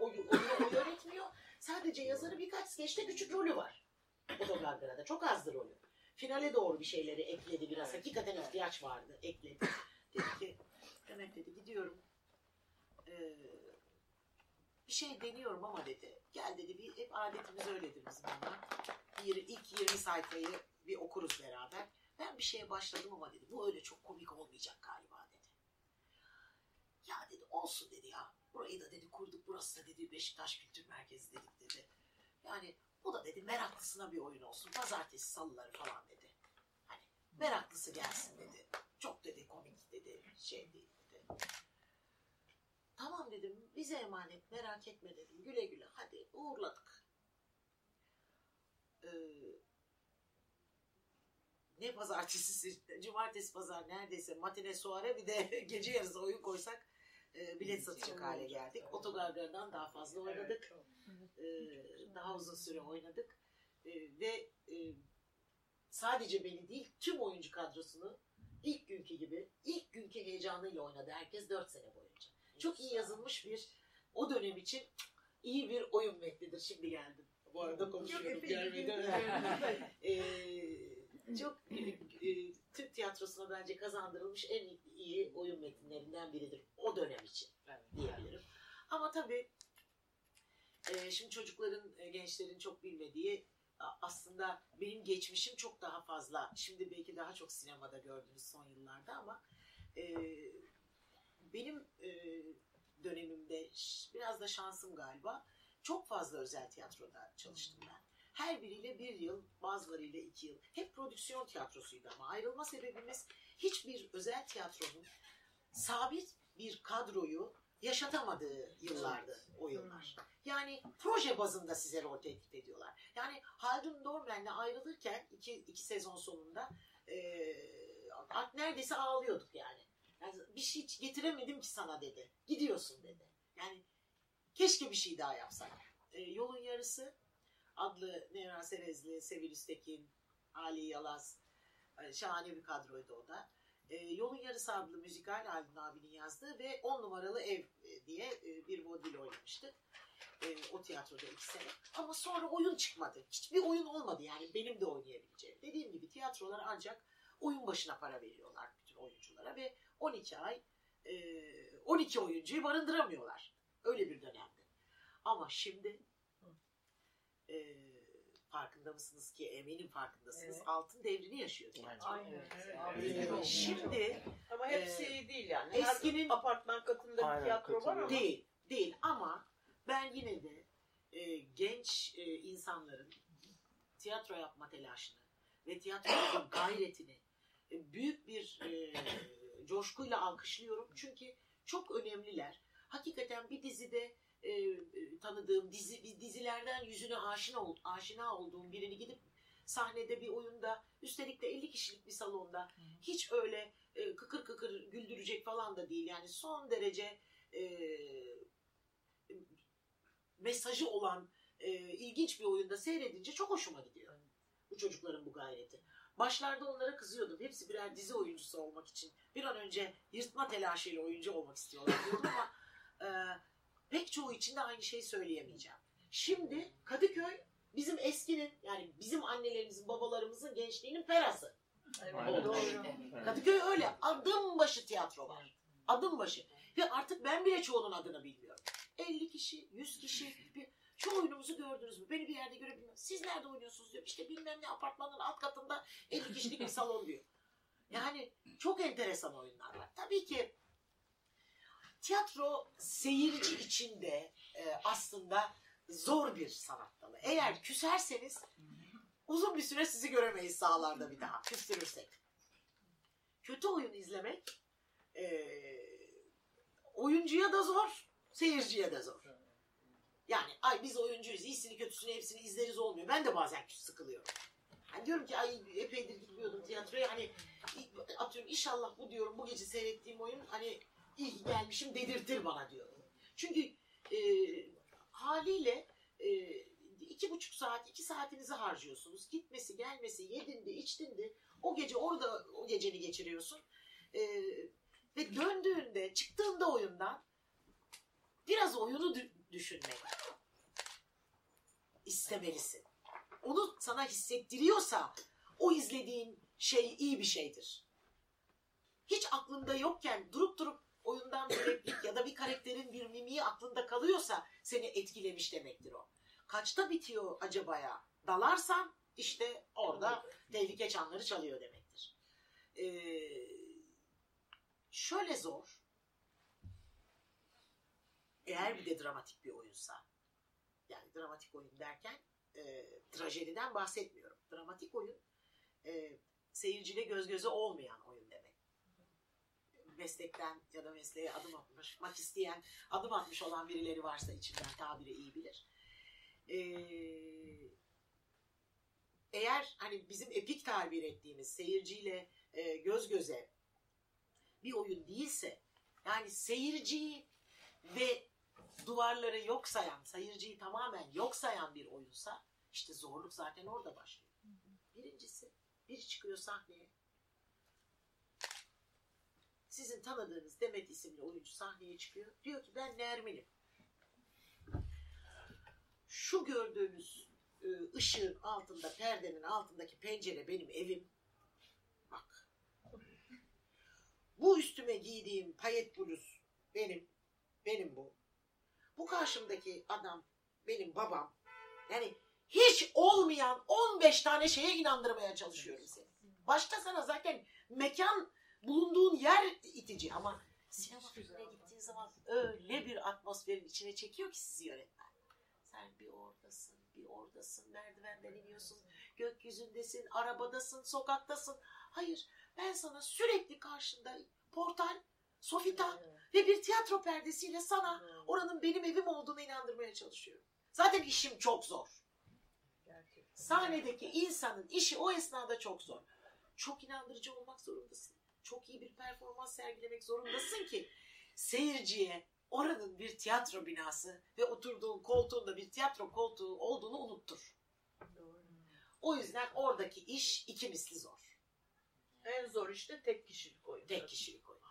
oyun, oyunu o yönetmiyor. Sadece yazarı birkaç skeçte küçük rolü var. Otogargara'da. Çok azdı rolü. Finale doğru bir şeyleri ekledi biraz. Hakikaten ihtiyaç vardı. Ekledi. Dedi ki Demet dedi gidiyorum. Ee, bir şey deniyorum ama dedi. Gel dedi bir hep adetimiz öyledir bizim ama. Bir, ilk 20 sayfayı bir okuruz beraber. Ben bir şeye başladım ama dedi. Bu öyle çok komik olmayacak galiba olsun dedi ya. Burayı da dedi kurduk. Burası da dedi Beşiktaş Kültür Merkezi dedik dedi. Yani bu da dedi meraklısına bir oyun olsun. Pazartesi salıları falan dedi. Hani meraklısı gelsin dedi. Çok dedi komik dedi. Şey değil dedi. Tamam dedim bize emanet merak etme dedim. Güle güle hadi uğurladık. Ee, ne pazartesi, cumartesi pazar neredeyse matine soare bir de gece yarısı oyun koysak e, bilet satacak hale geldik. Otogargardan daha fazla oynadık. E, daha uzun süre oynadık. E, ve e, sadece beni değil tüm oyuncu kadrosunu ilk günkü gibi ilk günkü heyecanıyla oynadı herkes 4 sene boyunca. Çok iyi yazılmış bir o dönem için iyi bir oyun metnidir. Şimdi geldim. Bu arada konuşuyorum. gelmeden. Ee, çok e, Türk tiyatrosuna bence kazandırılmış en iyi oyun metinlerinden biridir. O dönem için diyebilirim. Ama tabii e, şimdi çocukların, e, gençlerin çok bilmediği aslında benim geçmişim çok daha fazla. Şimdi belki daha çok sinemada gördünüz son yıllarda ama e, benim e, dönemimde biraz da şansım galiba çok fazla özel tiyatroda çalıştım ben. Her biriyle bir yıl, bazılarıyla iki yıl. Hep prodüksiyon tiyatrosuydu ama ayrılma sebebimiz hiçbir özel tiyatronun sabit bir kadroyu yaşatamadığı yıllardı o yıllar. Yani proje bazında size rol teklif ediyorlar. Yani Haldun Dormen'le ayrılırken iki, iki sezon sonunda artık neredeyse ağlıyorduk yani. yani. Bir şey getiremedim ki sana dedi. Gidiyorsun dedi. Yani keşke bir şey daha yapsak. Eee, yolun yarısı adlı Nevra Serezli, Sevil Üstekin, Ali Yalaz e, şahane bir kadroydu o da. E, Yolun Yarısı adlı müzikal Haldun abinin yazdığı ve 10 numaralı ev e, diye e, bir vodil oynamıştık. E, o tiyatroda iki sene. Ama sonra oyun çıkmadı. Hiçbir oyun olmadı yani benim de oynayabileceğim. Dediğim gibi tiyatrolar ancak oyun başına para veriyorlar bütün oyunculara ve 12 ay e, 12 oyuncuyu barındıramıyorlar. Öyle bir dönemdi. Ama şimdi e, farkında mısınız ki eminim farkındasınız Evet. altın devrini yaşıyor tiyatro. Aynen. Ee, Çok. Şimdi Ama hepsi Ee, iyi değil yani. eskinin- Her apartman katında Aynen, bir tiyatro var ama. değil, değil ama ben yine de e, genç e, insanların tiyatro yapma telaşını ve tiyatronun gayretini e, büyük bir e, coşkuyla alkışlıyorum. Çünkü çok önemliler. Hakikaten bir dizide e, e, tanıdığım dizi bir dizilerden yüzüne aşina ol, aşina olduğum birini gidip sahnede bir oyunda üstelik de 50 kişilik bir salonda hiç öyle e, kıkır kıkır güldürecek falan da değil. Yani son derece e, mesajı olan e, ilginç bir oyunda seyredince çok hoşuma gidiyor. Bu çocukların bu gayreti. Başlarda onlara kızıyordum. Hepsi birer dizi oyuncusu olmak için. Bir an önce yırtma telaşıyla oyuncu olmak istiyorlar diyordum ama e, pek çoğu için de aynı şeyi söyleyemeyeceğim. Şimdi Kadıköy bizim eskinin yani bizim annelerimizin babalarımızın gençliğinin perası. Evet, Aynen. doğru. Kadıköy öyle adım başı tiyatro var. Adım başı. Ve artık ben bile çoğunun adını bilmiyorum. 50 kişi, 100 kişi. Bir, şu oyunumuzu gördünüz mü? Beni bir yerde görebilmez. Siz nerede oynuyorsunuz diyor. İşte bilmem ne apartmanın alt katında 50 kişilik bir salon diyor. Yani çok enteresan oyunlar var. Tabii ki tiyatro seyirci içinde e, aslında zor bir sanat dalı. Eğer küserseniz uzun bir süre sizi göremeyiz sahalarda bir daha. Küstürürsek. Kötü oyun izlemek e, oyuncuya da zor, seyirciye de zor. Yani ay biz oyuncuyuz, iyisini kötüsünü hepsini izleriz olmuyor. Ben de bazen sıkılıyorum. Hani diyorum ki ay epeydir gitmiyordum tiyatroya hani atıyorum inşallah bu diyorum bu gece seyrettiğim oyun hani iyi gelmişim dedirtir bana diyorum. Çünkü e, haliyle e, iki buçuk saat, iki saatinizi harcıyorsunuz. Gitmesi, gelmesi, yedin de, içtin de o gece orada o geceni geçiriyorsun. E, ve döndüğünde, çıktığında oyundan biraz oyunu dü- düşünmek istemelisin. Onu sana hissettiriyorsa o izlediğin şey iyi bir şeydir. Hiç aklında yokken durup durup oyundan bir replik ya da bir karakterin bir mimiği aklında kalıyorsa seni etkilemiş demektir o. Kaçta bitiyor acabaya dalarsan işte orada tehlike çanları çalıyor demektir. Ee, şöyle zor. Eğer bir de dramatik bir oyunsa. Yani dramatik oyun derken e, trajediden bahsetmiyorum. Dramatik oyun e, seyirciyle göz göze olmayan oyun. Meslekten ya da mesleğe adım atmak isteyen, adım atmış olan birileri varsa içinden tabiri iyi bilir. E, eğer hani bizim epik tabir ettiğimiz seyirciyle e, göz göze bir oyun değilse yani seyirciyi ve duvarları yok sayan, seyirciyi tamamen yok sayan bir oyunsa işte zorluk zaten orada başlıyor. Birincisi, biri çıkıyor sahneye. Sizin tanıdığınız Demet isimli oyuncu sahneye çıkıyor. Diyor ki ben Nermin'im. Şu gördüğünüz e, ışığın altında, perdenin altındaki pencere benim evim. Bak. Bu üstüme giydiğim payet bluz benim. Benim bu. Bu karşımdaki adam benim babam. Yani hiç olmayan 15 tane şeye inandırmaya çalışıyorum seni. Başta sana zaten mekan bulunduğun yer itici ama sinema filmine gittiğin zaman öyle bir atmosferin içine çekiyor ki sizi yönetmen. Sen bir oradasın, bir oradasın, merdivenden iniyorsun, gökyüzündesin, arabadasın, sokaktasın. Hayır, ben sana sürekli karşında portal, sofita ve bir tiyatro perdesiyle sana oranın benim evim olduğuna inandırmaya çalışıyorum. Zaten işim çok zor. Sahnedeki insanın işi o esnada çok zor. Çok inandırıcı olmak zorundasın. Çok iyi bir performans sergilemek zorundasın ki seyirciye oranın bir tiyatro binası ve oturduğun koltuğunda bir tiyatro koltuğu olduğunu unuttur. O yüzden oradaki iş iki misli zor. En zor işte tek kişilik oyun. Tek kişilik oyun.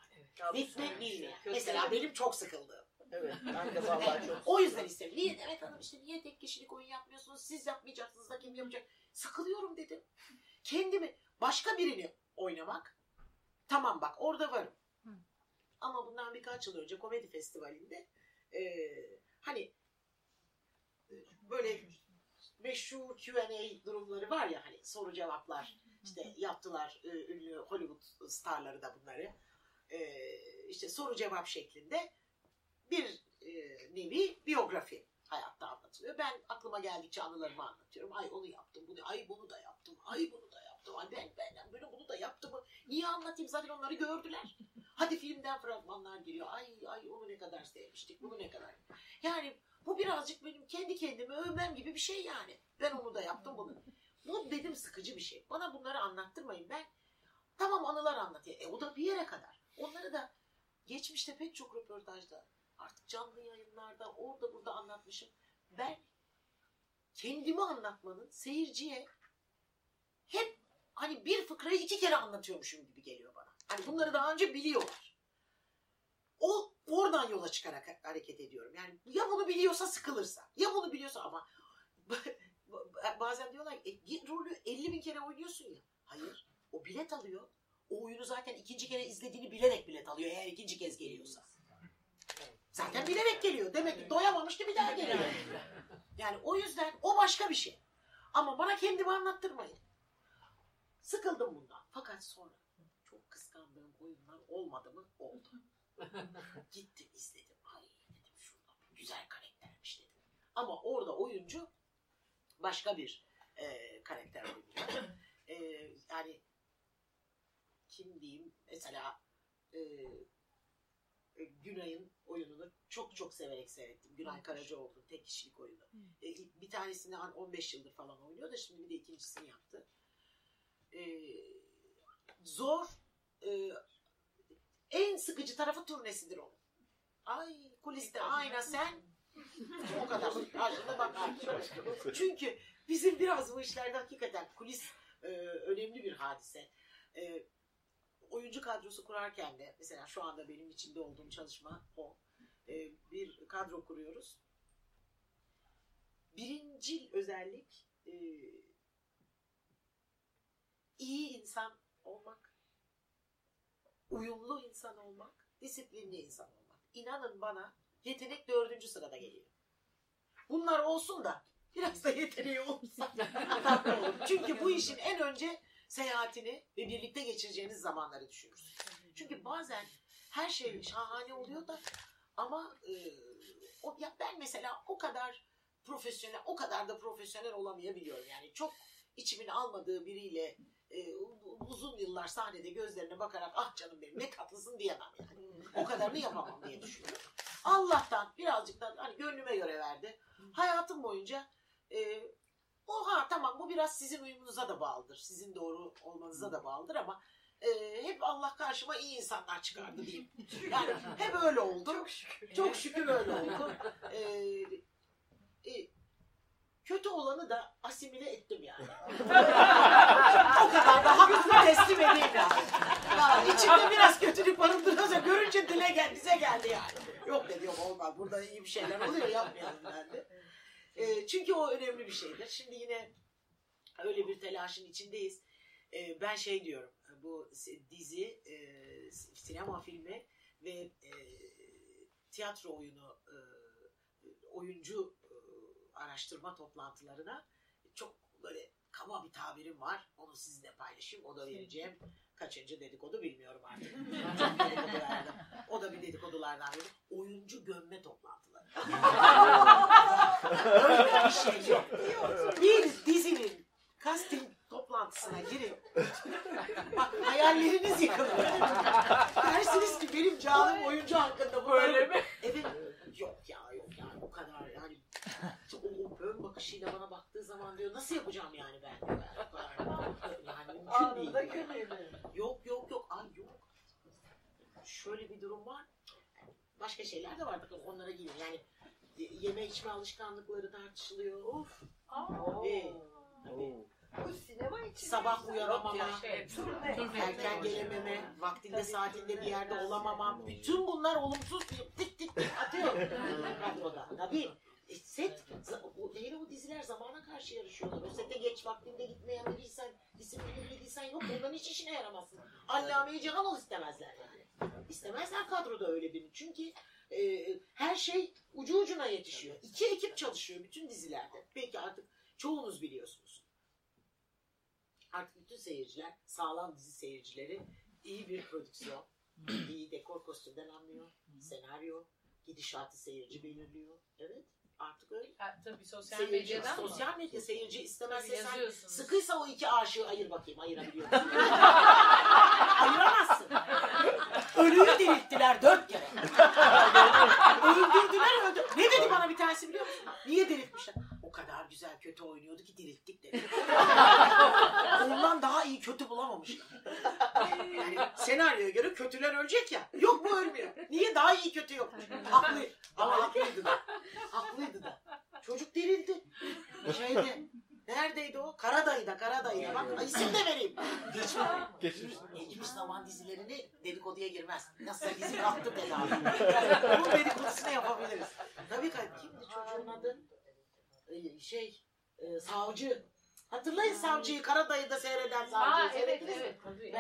Bu Bitmek şey. Kötü. Mesela benim çok sıkıldığım. Evet ben de vallahi çok O yüzden istedim. Niye Demet Hanım işte niye tek kişilik oyun yapmıyorsunuz? Siz yapmayacaksınız da kim yapacak? Sıkılıyorum dedim. Kendimi başka birini oynamak. Tamam bak orada varım. Ama bundan birkaç yıl önce komedi festivalinde eee, hani e, böyle meşhur Q&A durumları var ya hani soru cevaplar işte yaptılar e, ünlü Hollywood starları da bunları. E, işte soru cevap şeklinde bir e, nevi biyografi hayatta anlatılıyor. Ben aklıma geldikçe anılarımı anlatıyorum. Ay onu yaptım, bunu, ay bunu da yaptım, ay bunu da yaptım, ay ben benden böyle bunu da. Niye anlatayım zaten onları gördüler. Hadi filmden fragmanlar geliyor. Ay ay onu ne kadar sevmiştik, bunu ne kadar. Yani bu birazcık benim kendi kendime övmem gibi bir şey yani. Ben onu da yaptım bunu. Bu dedim sıkıcı bir şey. Bana bunları anlattırmayın. Ben tamam anılar anlatayım. E o da bir yere kadar. Onları da geçmişte pek çok röportajda artık canlı yayınlarda orada burada anlatmışım. ben kendimi anlatmanın seyirciye hep hani bir fıkrayı iki kere anlatıyormuşum gibi geliyor bana. Hani bunları daha önce biliyorlar. O oradan yola çıkarak hareket ediyorum. Yani ya bunu biliyorsa sıkılırsa, ya bunu biliyorsa ama bazen diyorlar e, rolü 50 bin kere oynuyorsun ya. Hayır. O bilet alıyor. O oyunu zaten ikinci kere izlediğini bilerek bilet alıyor eğer ikinci kez geliyorsa. Zaten bilerek geliyor. Demek ki doyamamıştı bir daha geliyor. Yani o yüzden o başka bir şey. Ama bana kendimi anlattırmayın. Sıkıldım bundan. Fakat sonra çok kıskandığım oyunlar olmadı mı? Oldu. Gittim izledim. Ay dedim şurada bir güzel karaktermiş dedim. Ama orada oyuncu başka bir e, karakter oynuyor. E, yani kim diyeyim mesela e, Günay'ın oyununu çok çok severek seyrettim. Günay Karacaoğlu'nun tek kişilik oyunu. E, bir tanesini hani 15 yıldır falan oynuyor da şimdi bir de ikincisini yaptı. E, zor e, en sıkıcı tarafı turnesidir onun. Ay kuliste ayna sen o kadar. Karşında bak Çünkü bizim biraz bu işlerde hakikaten kulis e, önemli bir hadise. E, oyuncu kadrosu kurarken de mesela şu anda benim içinde olduğum çalışma o. E, bir kadro kuruyoruz. Birincil özellik e, iyi insan olmak, uyumlu insan olmak, disiplinli insan olmak. İnanın bana yetenek dördüncü sırada geliyor. Bunlar olsun da biraz da yeteneği olsa olur. Çünkü bu işin en önce seyahatini ve birlikte geçireceğiniz zamanları düşünürsünüz. Çünkü bazen her şey şahane oluyor da ama e, o, ya ben mesela o kadar profesyonel, o kadar da profesyonel olamayabiliyorum. Yani çok içimin almadığı biriyle e, uzun yıllar sahnede gözlerine bakarak ah canım benim ne tatlısın diyemem yani. O kadarını yapamam diye düşünüyorum. Allah'tan birazcık da hani gönlüme göre verdi. Hayatım boyunca e, oha tamam bu biraz sizin uyumunuza da bağlıdır. Sizin doğru olmanıza da bağlıdır ama e, hep Allah karşıma iyi insanlar çıkardı diyeyim. Yani hep öyle oldu. Çok şükür. Çok şükür öyle oldu. E, e, kötü olanı da asimile ettim yani. o kadar da hakkını teslim edeyim yani. Ya, içimde biraz kötülük barındırıyorsa görünce dile gel, bize geldi yani. Yok dedi yok olmaz burada iyi bir şeyler oluyor yapmayalım ben de. E, çünkü o önemli bir şeydir. Şimdi yine öyle bir telaşın içindeyiz. E, ben şey diyorum bu dizi, e, sinema filmi ve e, tiyatro oyunu e, oyuncu araştırma toplantılarına çok böyle kaba bir tabirim var. Onu sizinle paylaşayım. O da vereceğim. Kaçıncı dedikodu bilmiyorum artık. O da bir dedikodulardan biri. Oyuncu gömme toplantıları. Öyle bir şey yok. Bir dizinin casting toplantısına girin. Bak hayalleriniz yıkılır. Dersiniz ki benim canım oyuncu hakkında bu Öyle mi? Evet. Yok ya yok ya o kadar yani o, o ön bakışıyla bana baktığı zaman diyor nasıl yapacağım yani ben diyor. Yani, o kadar, yani mümkün Anında değil. gönüllü. Yok yok yok ay yok. Şöyle bir durum var. Başka şeyler de var bakın onlara gireyim. Yani yeme içme alışkanlıkları tartışılıyor. Of. Tabii. Tabii. Bu sinema için Sabah uyanamama, Evet. Turne. erken gelememe, vaktinde saatinde bir yerde olamamam. Bütün bunlar olumsuz bir tik tik tik atıyor kadroda. Tabii. E, set, o, hele o diziler zamana karşı yarışıyorlar. O sete geç vaktinde gitmeyen biriysen, disiplinli biriysen yok. Onların hiç işine yaramazsın. Allame-i Cihan ol istemezler yani. İstemezler kadroda öyle birini. Çünkü e, her şey ucu ucuna yetişiyor. İki ekip çalışıyor bütün dizilerde. Belki artık çoğunuz biliyorsunuz. Artık bütün seyirciler, sağlam dizi seyircileri iyi bir prodüksiyon, iyi dekor kostümden anlıyor, senaryo, gidişatı seyirci belirliyor. Evet, artık öyle. Ha, tabii sosyal Seyirci, medyadan mı? sosyal medya seyirci istemezse Tabii sen yazıyorsunuz. sıkıysa o iki aşığı ayır bakayım, ayırabiliyor musun? Ayıramazsın. Ölüyü dirilttiler dört kere. Öldürdüler öldü. Ne dedi bana bir tanesi biliyor musun? Niye diriltmişler? kadar güzel kötü oynuyordu ki dirilttik dedi. Ondan daha iyi kötü bulamamışlar. Yani senaryoya göre kötüler ölecek ya. Yok bu ölmüyor. Niye daha iyi kötü yok? Haklı. Ama haklıydı da. Haklıydı da. Çocuk dirildi. Şeyde. Neredeydi o? Karadayı'da, Karadayı'da. Bak isim de vereyim. Geçmiş. Geçmiş. Geçmiş zaman dizilerini dedikoduya girmez. Nasıl dizi bıraktı bedava. Bunun dedikodusunu yapabiliriz. Tabii ki kimdi çocuğun adı? Ee, Şey, e, savcı. Hatırlayın savcıyı, Karadayı'da seyreden savcıyı. Aa evet mi? evet. Tabii.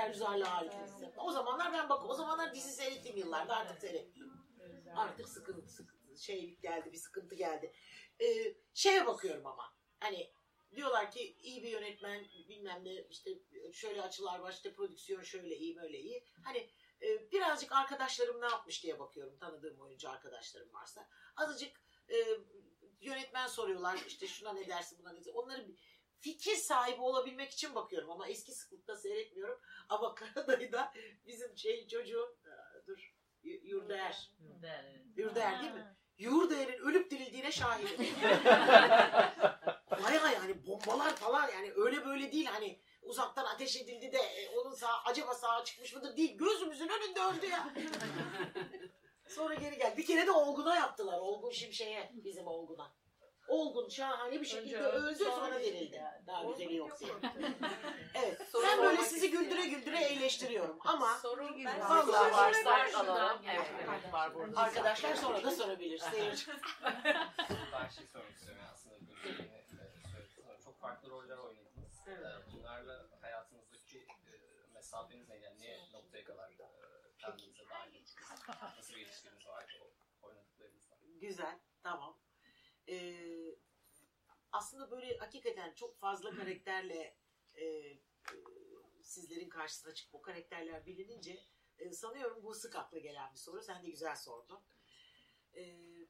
O zamanlar ben bak, o zamanlar dizi seyrettiğim yıllarda artık seyretmiyorum. Artık sıkıntı, sıkıntı şey geldi, bir sıkıntı geldi. Ee, şeye bakıyorum ama, hani diyorlar ki iyi bir yönetmen bilmem ne işte şöyle açılar var işte prodüksiyon şöyle iyi böyle iyi. Hani e, birazcık arkadaşlarım ne yapmış diye bakıyorum tanıdığım oyuncu arkadaşlarım varsa. Azıcık e, yönetmen soruyorlar işte şuna ne dersin buna ne dersin. Onları bir fikir sahibi olabilmek için bakıyorum ama eski sıklıkta seyretmiyorum. Ama Karadayı'da bizim şey çocuğun e, dur Y- Yurdaer. Yurdaer değil mi? Yurdaer'in ölüp dirildiğine şahidim. Bayağı yani bombalar falan yani öyle böyle değil hani uzaktan ateş edildi de e, onun sağ, acaba sağa çıkmış mıdır değil gözümüzün önünde öldü ya. Sonra geri gel. Bir kere de Olgun'a yaptılar. Olgun Şimşek'e bizim Olgun'a. Olgun şahane bir şekilde Önce öldü sonra sonra yani. Daha güzeli yok. Evet. Soru ben böyle sizi güldüre güldüre eğleştiriyorum ama Soru. Vallahi varsa alalım. Evet, Evet, evet. evet, var burada. arkadaşlar sonra da sorabilir. Seyirci. Ben şey sormak istiyorum aslında çok farklı roller oynadınız. Bunlarla hayatınızdaki e, mesafeniz ne? Yani ne noktaya kadar e, ettiniz? Nasıl bir ilişkiniz vardı o oynadıklarınızla? Güzel. Tamam. Ee, aslında böyle hakikaten çok fazla karakterle e, e, sizlerin karşısına çıkıp o karakterler bilinince e, sanıyorum bu sık akla gelen bir soru. Sen de güzel sordun. Ee,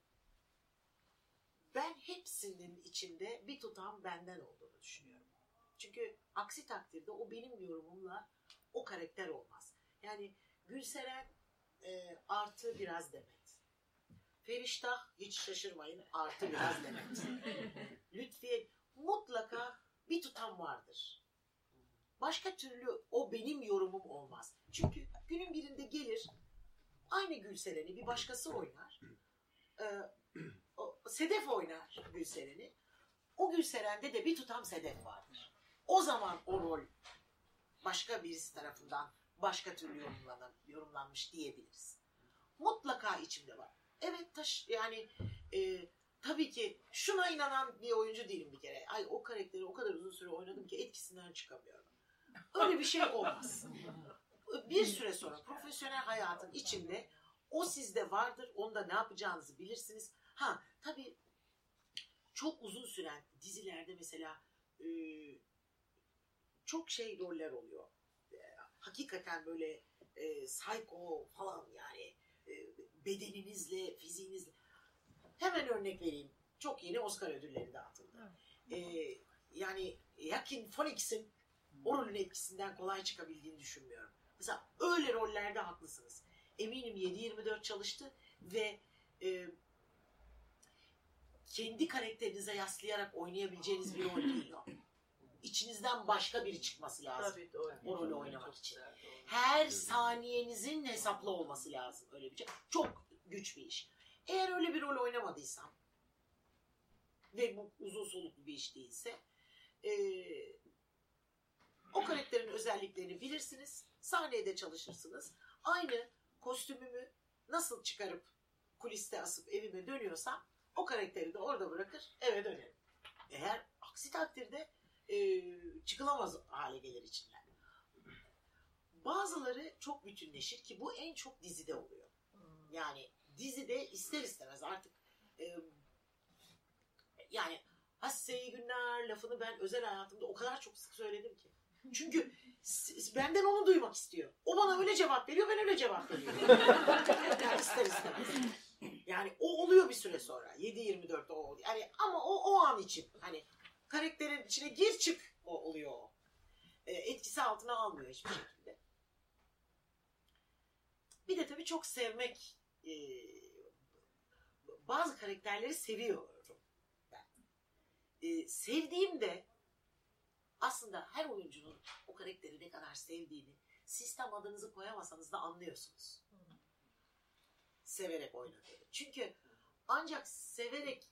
ben hepsinin içinde bir tutam benden olduğunu düşünüyorum. Çünkü aksi takdirde o benim yorumumla o karakter olmaz. Yani Gülseren e, artı biraz Demet. Feriştah hiç şaşırmayın artı biraz Demet. Lütfiye mutlaka bir tutam vardır. Başka türlü o benim yorumum olmaz. Çünkü günün birinde gelir aynı Gülseren'i bir başkası oynar. Ee, o- Sedef oynar Gülseren'i. O Gülseren'de de bir tutam Sedef vardır. O zaman o rol başka birisi tarafından başka türlü yorumlanan, yorumlanmış diyebiliriz. Mutlaka içimde var. Evet taş yani e, tabii ki şuna inanan bir oyuncu değilim bir kere. Ay o karakteri o kadar uzun süre oynadım ki etkisinden çıkamıyorum. Öyle bir şey olmaz. Bir süre sonra profesyonel hayatın içinde o sizde vardır. Onda ne yapacağınızı bilirsiniz. Ha tabii çok uzun süren dizilerde mesela e, çok şey roller oluyor. Hakikaten böyle e, psycho falan yani e, bedeninizle, fiziğinizle. Hemen örnek vereyim. Çok yeni Oscar ödülleri dağıtıldı. E, yani Joaquin Phoenix'in o rolün etkisinden kolay çıkabildiğini düşünmüyorum. Mesela öyle rollerde haklısınız. Eminim 7-24 çalıştı ve e, kendi karakterinize yaslayarak oynayabileceğiniz bir rol değil o. İçinizden başka biri çıkması lazım. Tabii doğru. O rolü oynamak için. Her saniyenizin hesaplı olması lazım öyle bir şey. Çok güç bir iş. Eğer öyle bir rol oynamadıysam ve bu uzun soluklu bir iş değilse eee, o karakterin özelliklerini bilirsiniz. Sahnede çalışırsınız. Aynı kostümümü nasıl çıkarıp kuliste asıp evime dönüyorsam o karakteri de orada bırakır eve dönerim. Eğer aksi takdirde eee, çıkılamaz hale gelir içinden. Bazıları çok bütünleşir ki bu en çok dizide oluyor. Yani dizide ister istemez artık e, yani Hasse iyi günler lafını ben özel hayatımda o kadar çok sık söyledim ki. Çünkü benden onu duymak istiyor. O bana öyle cevap veriyor, ben öyle cevap veriyorum. yani ister istemez. Yani o oluyor bir süre sonra. 7-24 o. Yani ama o o an için hani karakterin içine gir çık o oluyor o. E, etkisi altına almıyor hiçbir şekilde. Bir de tabii çok sevmek e, bazı karakterleri seviyorum ben. E, sevdiğimde aslında her oyuncunun o karakteri ne kadar sevdiğini sistem adınızı koyamasanız da anlıyorsunuz. Severek oynadığını. Çünkü ancak severek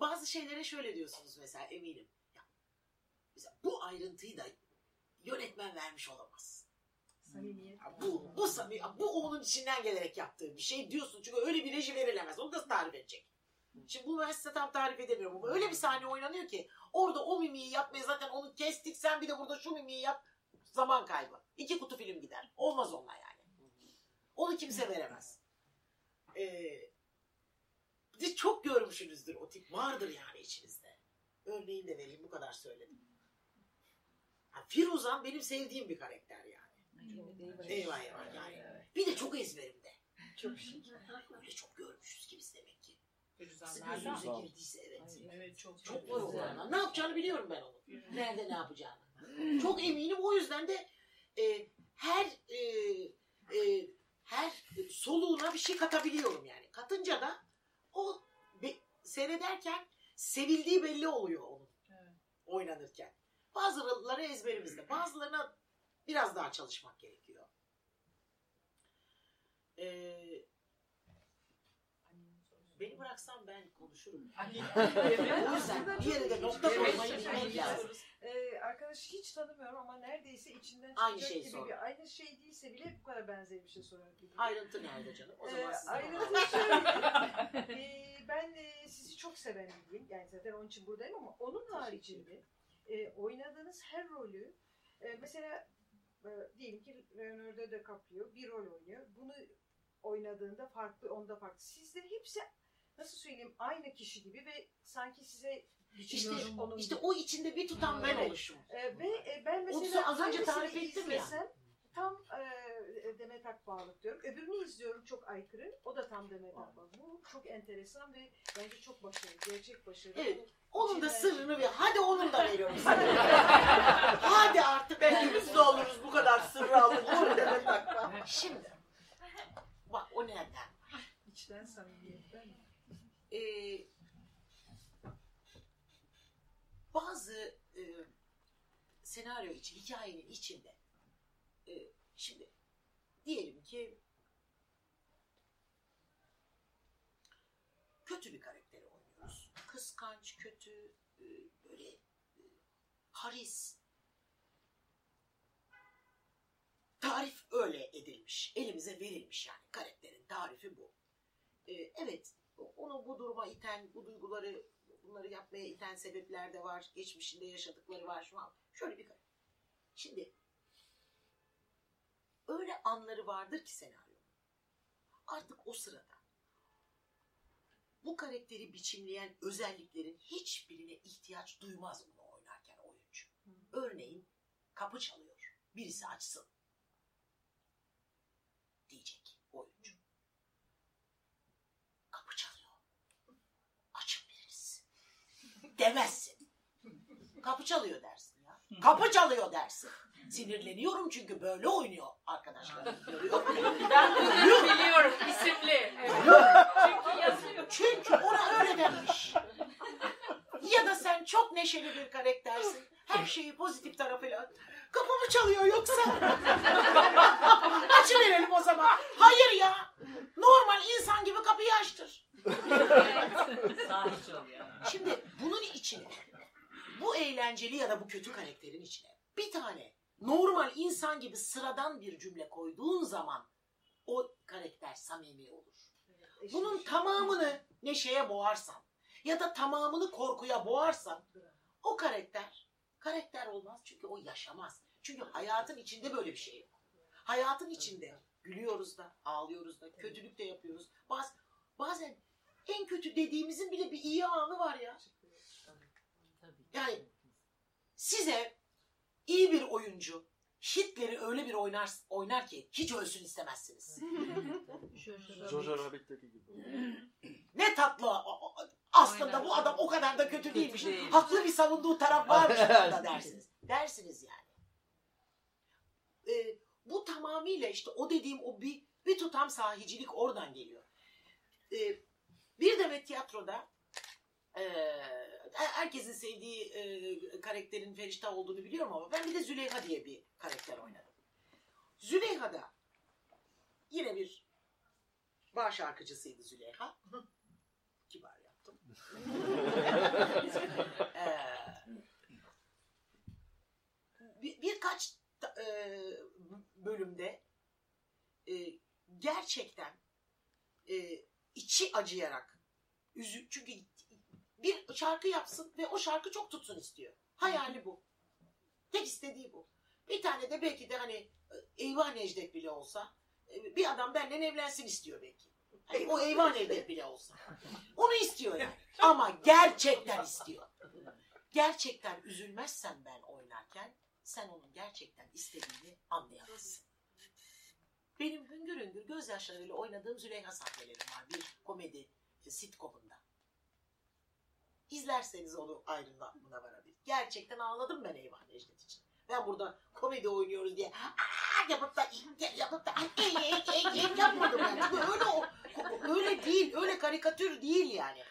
bazı şeylere şöyle diyorsunuz mesela eminim. Ya, Mesela bu ayrıntıyı da yönetmen vermiş olamaz. Samimiyet. Ya Bu, bu, samimi, bu onun içinden gelerek yaptığı bir şey diyorsun. Çünkü öyle bir reji verilemez. Onu nasıl tarif edecek? Şimdi bunu ben size tam tarif edemiyorum ama öyle bir sahne oynanıyor ki orada o mimiği yapmaya zaten onu kestik sen bir de burada şu mimiği yap zaman kaybı. İki kutu film gider. Olmaz onunla yani. Onu kimse veremez. Ee, siz çok görmüşsünüzdür o tip. Vardır yani içinizde. Örneğini de vereyim bu kadar söyledim. Ha, Firuzan benim sevdiğim bir karakter yani. Eyvah eyvah yani. Bir de çok ezberimde. Çok şık. Öyle çok görmüşüz ki biz demek ki. Sizin gözünüze girdiyse evet. Evet çok Çok var olanlar. Ne yapacağını biliyorum ben onun. Nerede ne yapacağını. Çok eminim o yüzden de e, her e, e, her soluğuna bir şey katabiliyorum yani. Katınca da o be- seyrederken sevildiği belli oluyor onun Evet. oynanırken. Bazıları ezberimizde. Bazılarına biraz daha çalışmak gerekiyor. Ee, beni bıraksan ben konuşurum. o yüzden bir yere de nokta koymayı bilmek lazım. Ee, arkadaşı hiç tanımıyorum ama neredeyse içinden Aynı çıkacak şeyi gibi sor. bir aynı şey değilse bile bu kadar benzer bir şey sorabilirim. Ayrıntı nerede canım? O zaman Ee, siz ayrıntı şöyle. Ee, ben e, sizi çok seven biriyim. Yani zaten onun için buradayım ama onun haricinde e, oynadığınız her rolü e, mesela e, diyelim ki Leonardo DiCaprio bir rol oynuyor. Bunu oynadığında farklı, onda farklı. Sizde hepsi nasıl söyleyeyim aynı kişi gibi ve sanki size İşte, onun işte o içinde bir tutan ben Evet. oluşum. Ee, ve e, ben mesela az önce tarif ettim ya. Tam e, Demet Akbağlık diyorum. Öbürünü izliyorum çok aykırı. O da tam Demet Akbağlık. Bu çok enteresan ve bence çok başarılı. Gerçek başarılı. Evet. Onun da sırrını ver. Hadi onun da veriyorum sana. Hadi artık Belki biz de oluruz bu kadar sırrı aldık. Şimdi. Bak o nereden? içten samimiyetten. Ee, bazı e, senaryo için, hikayenin içinde e, şimdi diyelim ki kötü bir karakteri oynuyoruz. Kıskanç, kötü, e, böyle e, haris. Tarif öyle edilmiş. Elimize verilmiş yani. Karakterin tarifi bu. Ee, evet, onu bu duruma iten, bu duyguları, bunları yapmaya iten sebepler de var. Geçmişinde yaşadıkları var şu an. Şöyle bir karakter. Şimdi öyle anları vardır ki senaryonun. Artık o sırada bu karakteri biçimleyen özelliklerin hiçbirine ihtiyaç duymaz bunu oynarken oyuncu. Örneğin kapı çalıyor. Birisi açsın. Diyecek oyuncu. Kapı çalıyor. Açın biriniz. Demezsin. Kapı çalıyor dersin ya. Kapı çalıyor dersin. Sinirleniyorum çünkü böyle oynuyor arkadaşlar. Ben bunu biliyorum isimli. Çünkü yazıyor. Çünkü ona öyle denmiş. Ya da sen çok neşeli bir karaktersin. Her şeyi pozitif tarafıyla. Kapımı çalıyor yoksa. Açıverelim o zaman. Hayır ya. Normal insan gibi kapıyı açtır. Sahip çalıyor. Şimdi bunun içine bu eğlenceli ya da bu kötü karakterin içine bir tane normal insan gibi sıradan bir cümle koyduğun zaman o karakter samimi olur. Bunun tamamını neşeye boğarsan ya da tamamını korkuya boğarsan o karakter karakter olmaz çünkü o yaşamaz. Çünkü hayatın içinde böyle bir şey yok. Hayatın içinde gülüyoruz da, ağlıyoruz da, kötülük de yapıyoruz. Baz, bazen en kötü dediğimizin bile bir iyi anı var ya. Yani size iyi bir oyuncu Hitler'i öyle bir oynar, oynar ki hiç ölsün istemezsiniz. Jojo Rabbit'teki gibi. Ne tatlı. Aslında bu adam o kadar da kötü değilmiş. değil. Haklı bir savunduğu taraf varmış da dersiniz. Dersiniz yani. Ee, bu tamamıyla işte o dediğim o bir, bir tutam sahicilik oradan geliyor. Ee, bir demet tiyatroda e, herkesin sevdiği e, karakterin Ferişta olduğunu biliyorum ama ben bir de Züleyha diye bir karakter oynadım. Züleyha'da yine bir bar şarkıcısıydı Züleyha. Kibar yaptım. Ee, birkaç ta- e, bölümde e, gerçekten e, içi acıyarak üzü çünkü bir şarkı yapsın ve o şarkı çok tutsun istiyor. Hayali bu. Tek istediği bu. Bir tane de belki de hani e, Eyvah Necdet bile olsa e, bir adam benden evlensin istiyor belki. Hani o Eyvah Necdet bile olsa. Onu istiyor yani. Ama gerçekten istiyor. Gerçekten üzülmezsen ben oynarken sen onun gerçekten istediğini anlayamazsın. Benim hüngür hüngür gözyaşlarıyla oynadığım Züleyha sahnelerim var bir komedi e, sitcomunda. İzlerseniz onu ayrımına varabilir. Gerçekten ağladım ben Eyvah Necdet için. Ben burada komedi oynuyoruz diye aa yapıp da yapıp da yapmadım ben. Çünkü öyle öyle değil, öyle karikatür değil yani.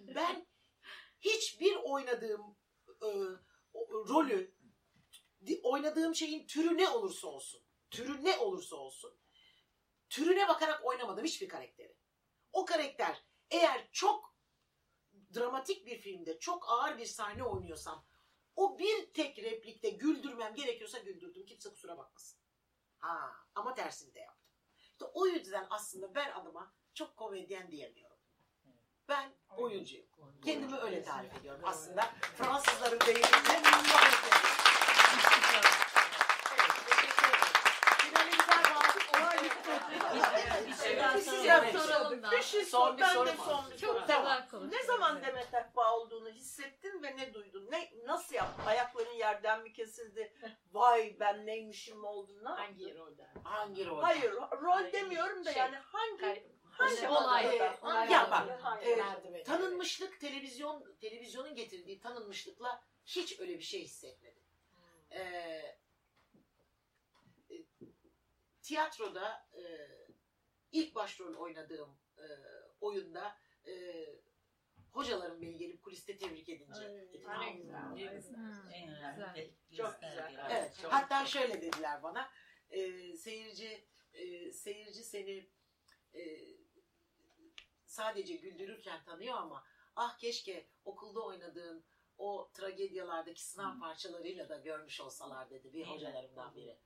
Ben hiçbir oynadığım e, rolü oynadığım şeyin türü ne olursa olsun, türü ne olursa olsun, türüne bakarak oynamadım hiçbir karakteri. O karakter eğer çok dramatik bir filmde çok ağır bir sahne oynuyorsam o bir tek replikte güldürmem gerekiyorsa güldürdüm. Kimse kusura bakmasın. Ha, ama tersini de yaptım. İşte o yüzden aslında ben adıma çok komedyen diyemiyorum. Ben oyuncuyum. Kendimi öyle tarif ediyorum. Aslında Fransızların deyimiyle Finalizler bağlı olay Evet. soralım da. Bir şey Son bir soru Çok konuştun. Ne zaman Demet Akbağ olduğunu hissettin ve ne duydun? Ne nasıl yaptın? Ayakların yerden mi kesildi? Vay ben neymişim mi oldun? Ne Hangi rolden? Hangi rol? Hayır, rol demiyorum da Şey, yani hangi hangi Şey, olay. olay? Ee, ya bak, e, tanınmışlık televizyon televizyonun getirdiği tanınmışlıkla hiç öyle bir şey hissetmedim. Ee, e, tiyatroda e, ilk başrol oynadığım e, oyunda e, hocalarım beni gelip kuliste tebrik edince. dedim, Ne "Aa, güzel. Hmm. En önemli Çok güzel. Evet. Çok- Hatta şöyle dediler bana. e, seyirci e, seyirci seni e, sadece güldürürken tanıyor ama ah keşke okulda oynadığın o tragedyalardaki sınav parçalarıyla da görmüş olsalar dedi bir hocalarımdan biri.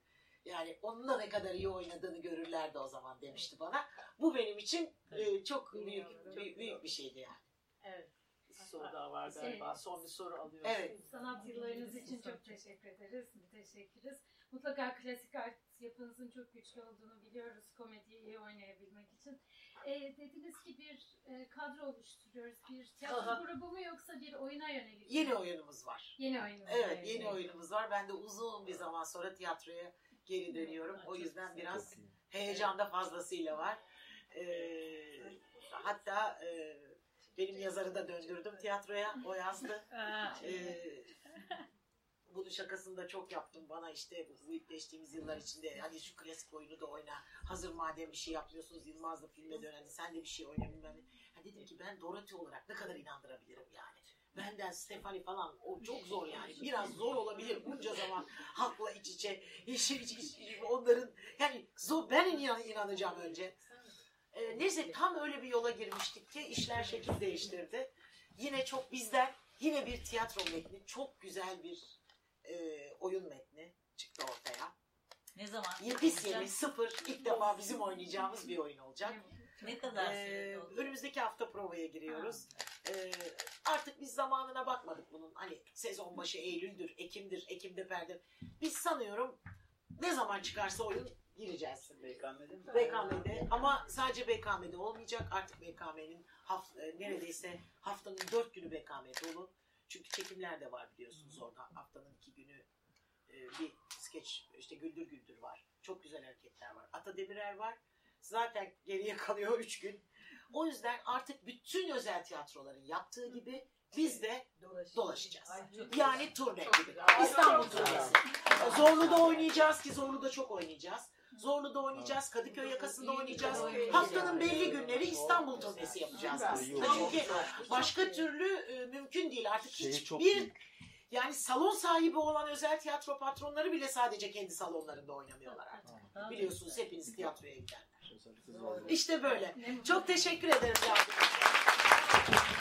Yani onunla ne kadar iyi oynadığını görürlerdi o zaman demişti bana. Bu benim için e, çok büyük, büyük, büyük bir şeydi yani. Evet. Bir soru daha var galiba. Son bir soru alıyoruz. Evet. Sanat yıllarınız için çok teşekkür ederiz. Müteşekkiriz. Mutlaka klasik art yapınızın çok güçlü olduğunu biliyoruz komediyi iyi oynayabilmek için. Ee, dediniz ki bir e, kadro oluşturuyoruz. Bir tiyatro grubu mu yoksa bir oyuna yönelik? mi? Yeni oyunumuz var. Yeni oyunumuz. Evet var. yeni oyunumuz var. Ben de uzun bir zaman sonra tiyatroya geri dönüyorum. O yüzden biraz heyecan da fazlasıyla var. Ee, hatta e, benim yazarı da döndürdüm tiyatroya. O yazdı. Ee, bunun şakasını da çok yaptım bana işte bu geçtiğimiz yıllar içinde hani şu klasik oyunu da oyna hazır madem bir şey yapmıyorsunuz Yılmaz da filme dön hani sen de bir şey oyna bilmem ne. Ha dedim ki ben Dorothy olarak ne kadar inandırabilirim yani. Benden Stefani falan o çok zor yani. Biraz zor olabilir bunca zaman halkla iç içe. Hiç, hiç, hiç- onların yani zor, ben inan, inanacağım önce. Ee, neyse tam öyle bir yola girmiştik ki işler şekil değiştirdi. Yine çok bizden yine bir tiyatro metni, çok güzel bir e, oyun metni çıktı ortaya. Ne zaman? Yepis yeni, sıfır, ilk defa bizim oynayacağımız bir oyun olacak. Ne kadar Ee, önümüzdeki hafta provaya giriyoruz. Ee, artık biz zamanına bakmadık bunun. Hani sezon başı Eylül'dür, Ekim'dir, Ekim'de perde. Biz sanıyorum ne zaman çıkarsa oyun gireceğiz. BKM'de mi? BKM'de ama sadece BKM'de olmayacak. Artık BKM'nin haft, e, neredeyse haftanın dört günü BKM dolu. Çünkü çekimler de var biliyorsunuz orada. Haftanın iki günü e, bir skeç işte Güldür Güldür var. Çok güzel hareketler var. Ata Demirer var. Zaten geriye kalıyor üç gün. O yüzden artık bütün özel tiyatroların yaptığı gibi biz de dolaşacağız. Yani turne gibi. İstanbul turnesi. Zorlu'da oynayacağız ki Zorlu'da çok oynayacağız. Zorlu'da oynayacağız, Kadıköy yakasında oynayacağız. Haftanın belli günleri İstanbul turnesi yapacağız aslında. Çünkü başka türlü e, mümkün değil. Artık çok hiçbir yani salon sahibi olan özel tiyatro patronları bile sadece kendi salonlarında oynamıyorlar artık. Biliyorsunuz hepiniz tiyatroya gidenler. İşte böyle. Çok teşekkür ederim yardımınız için.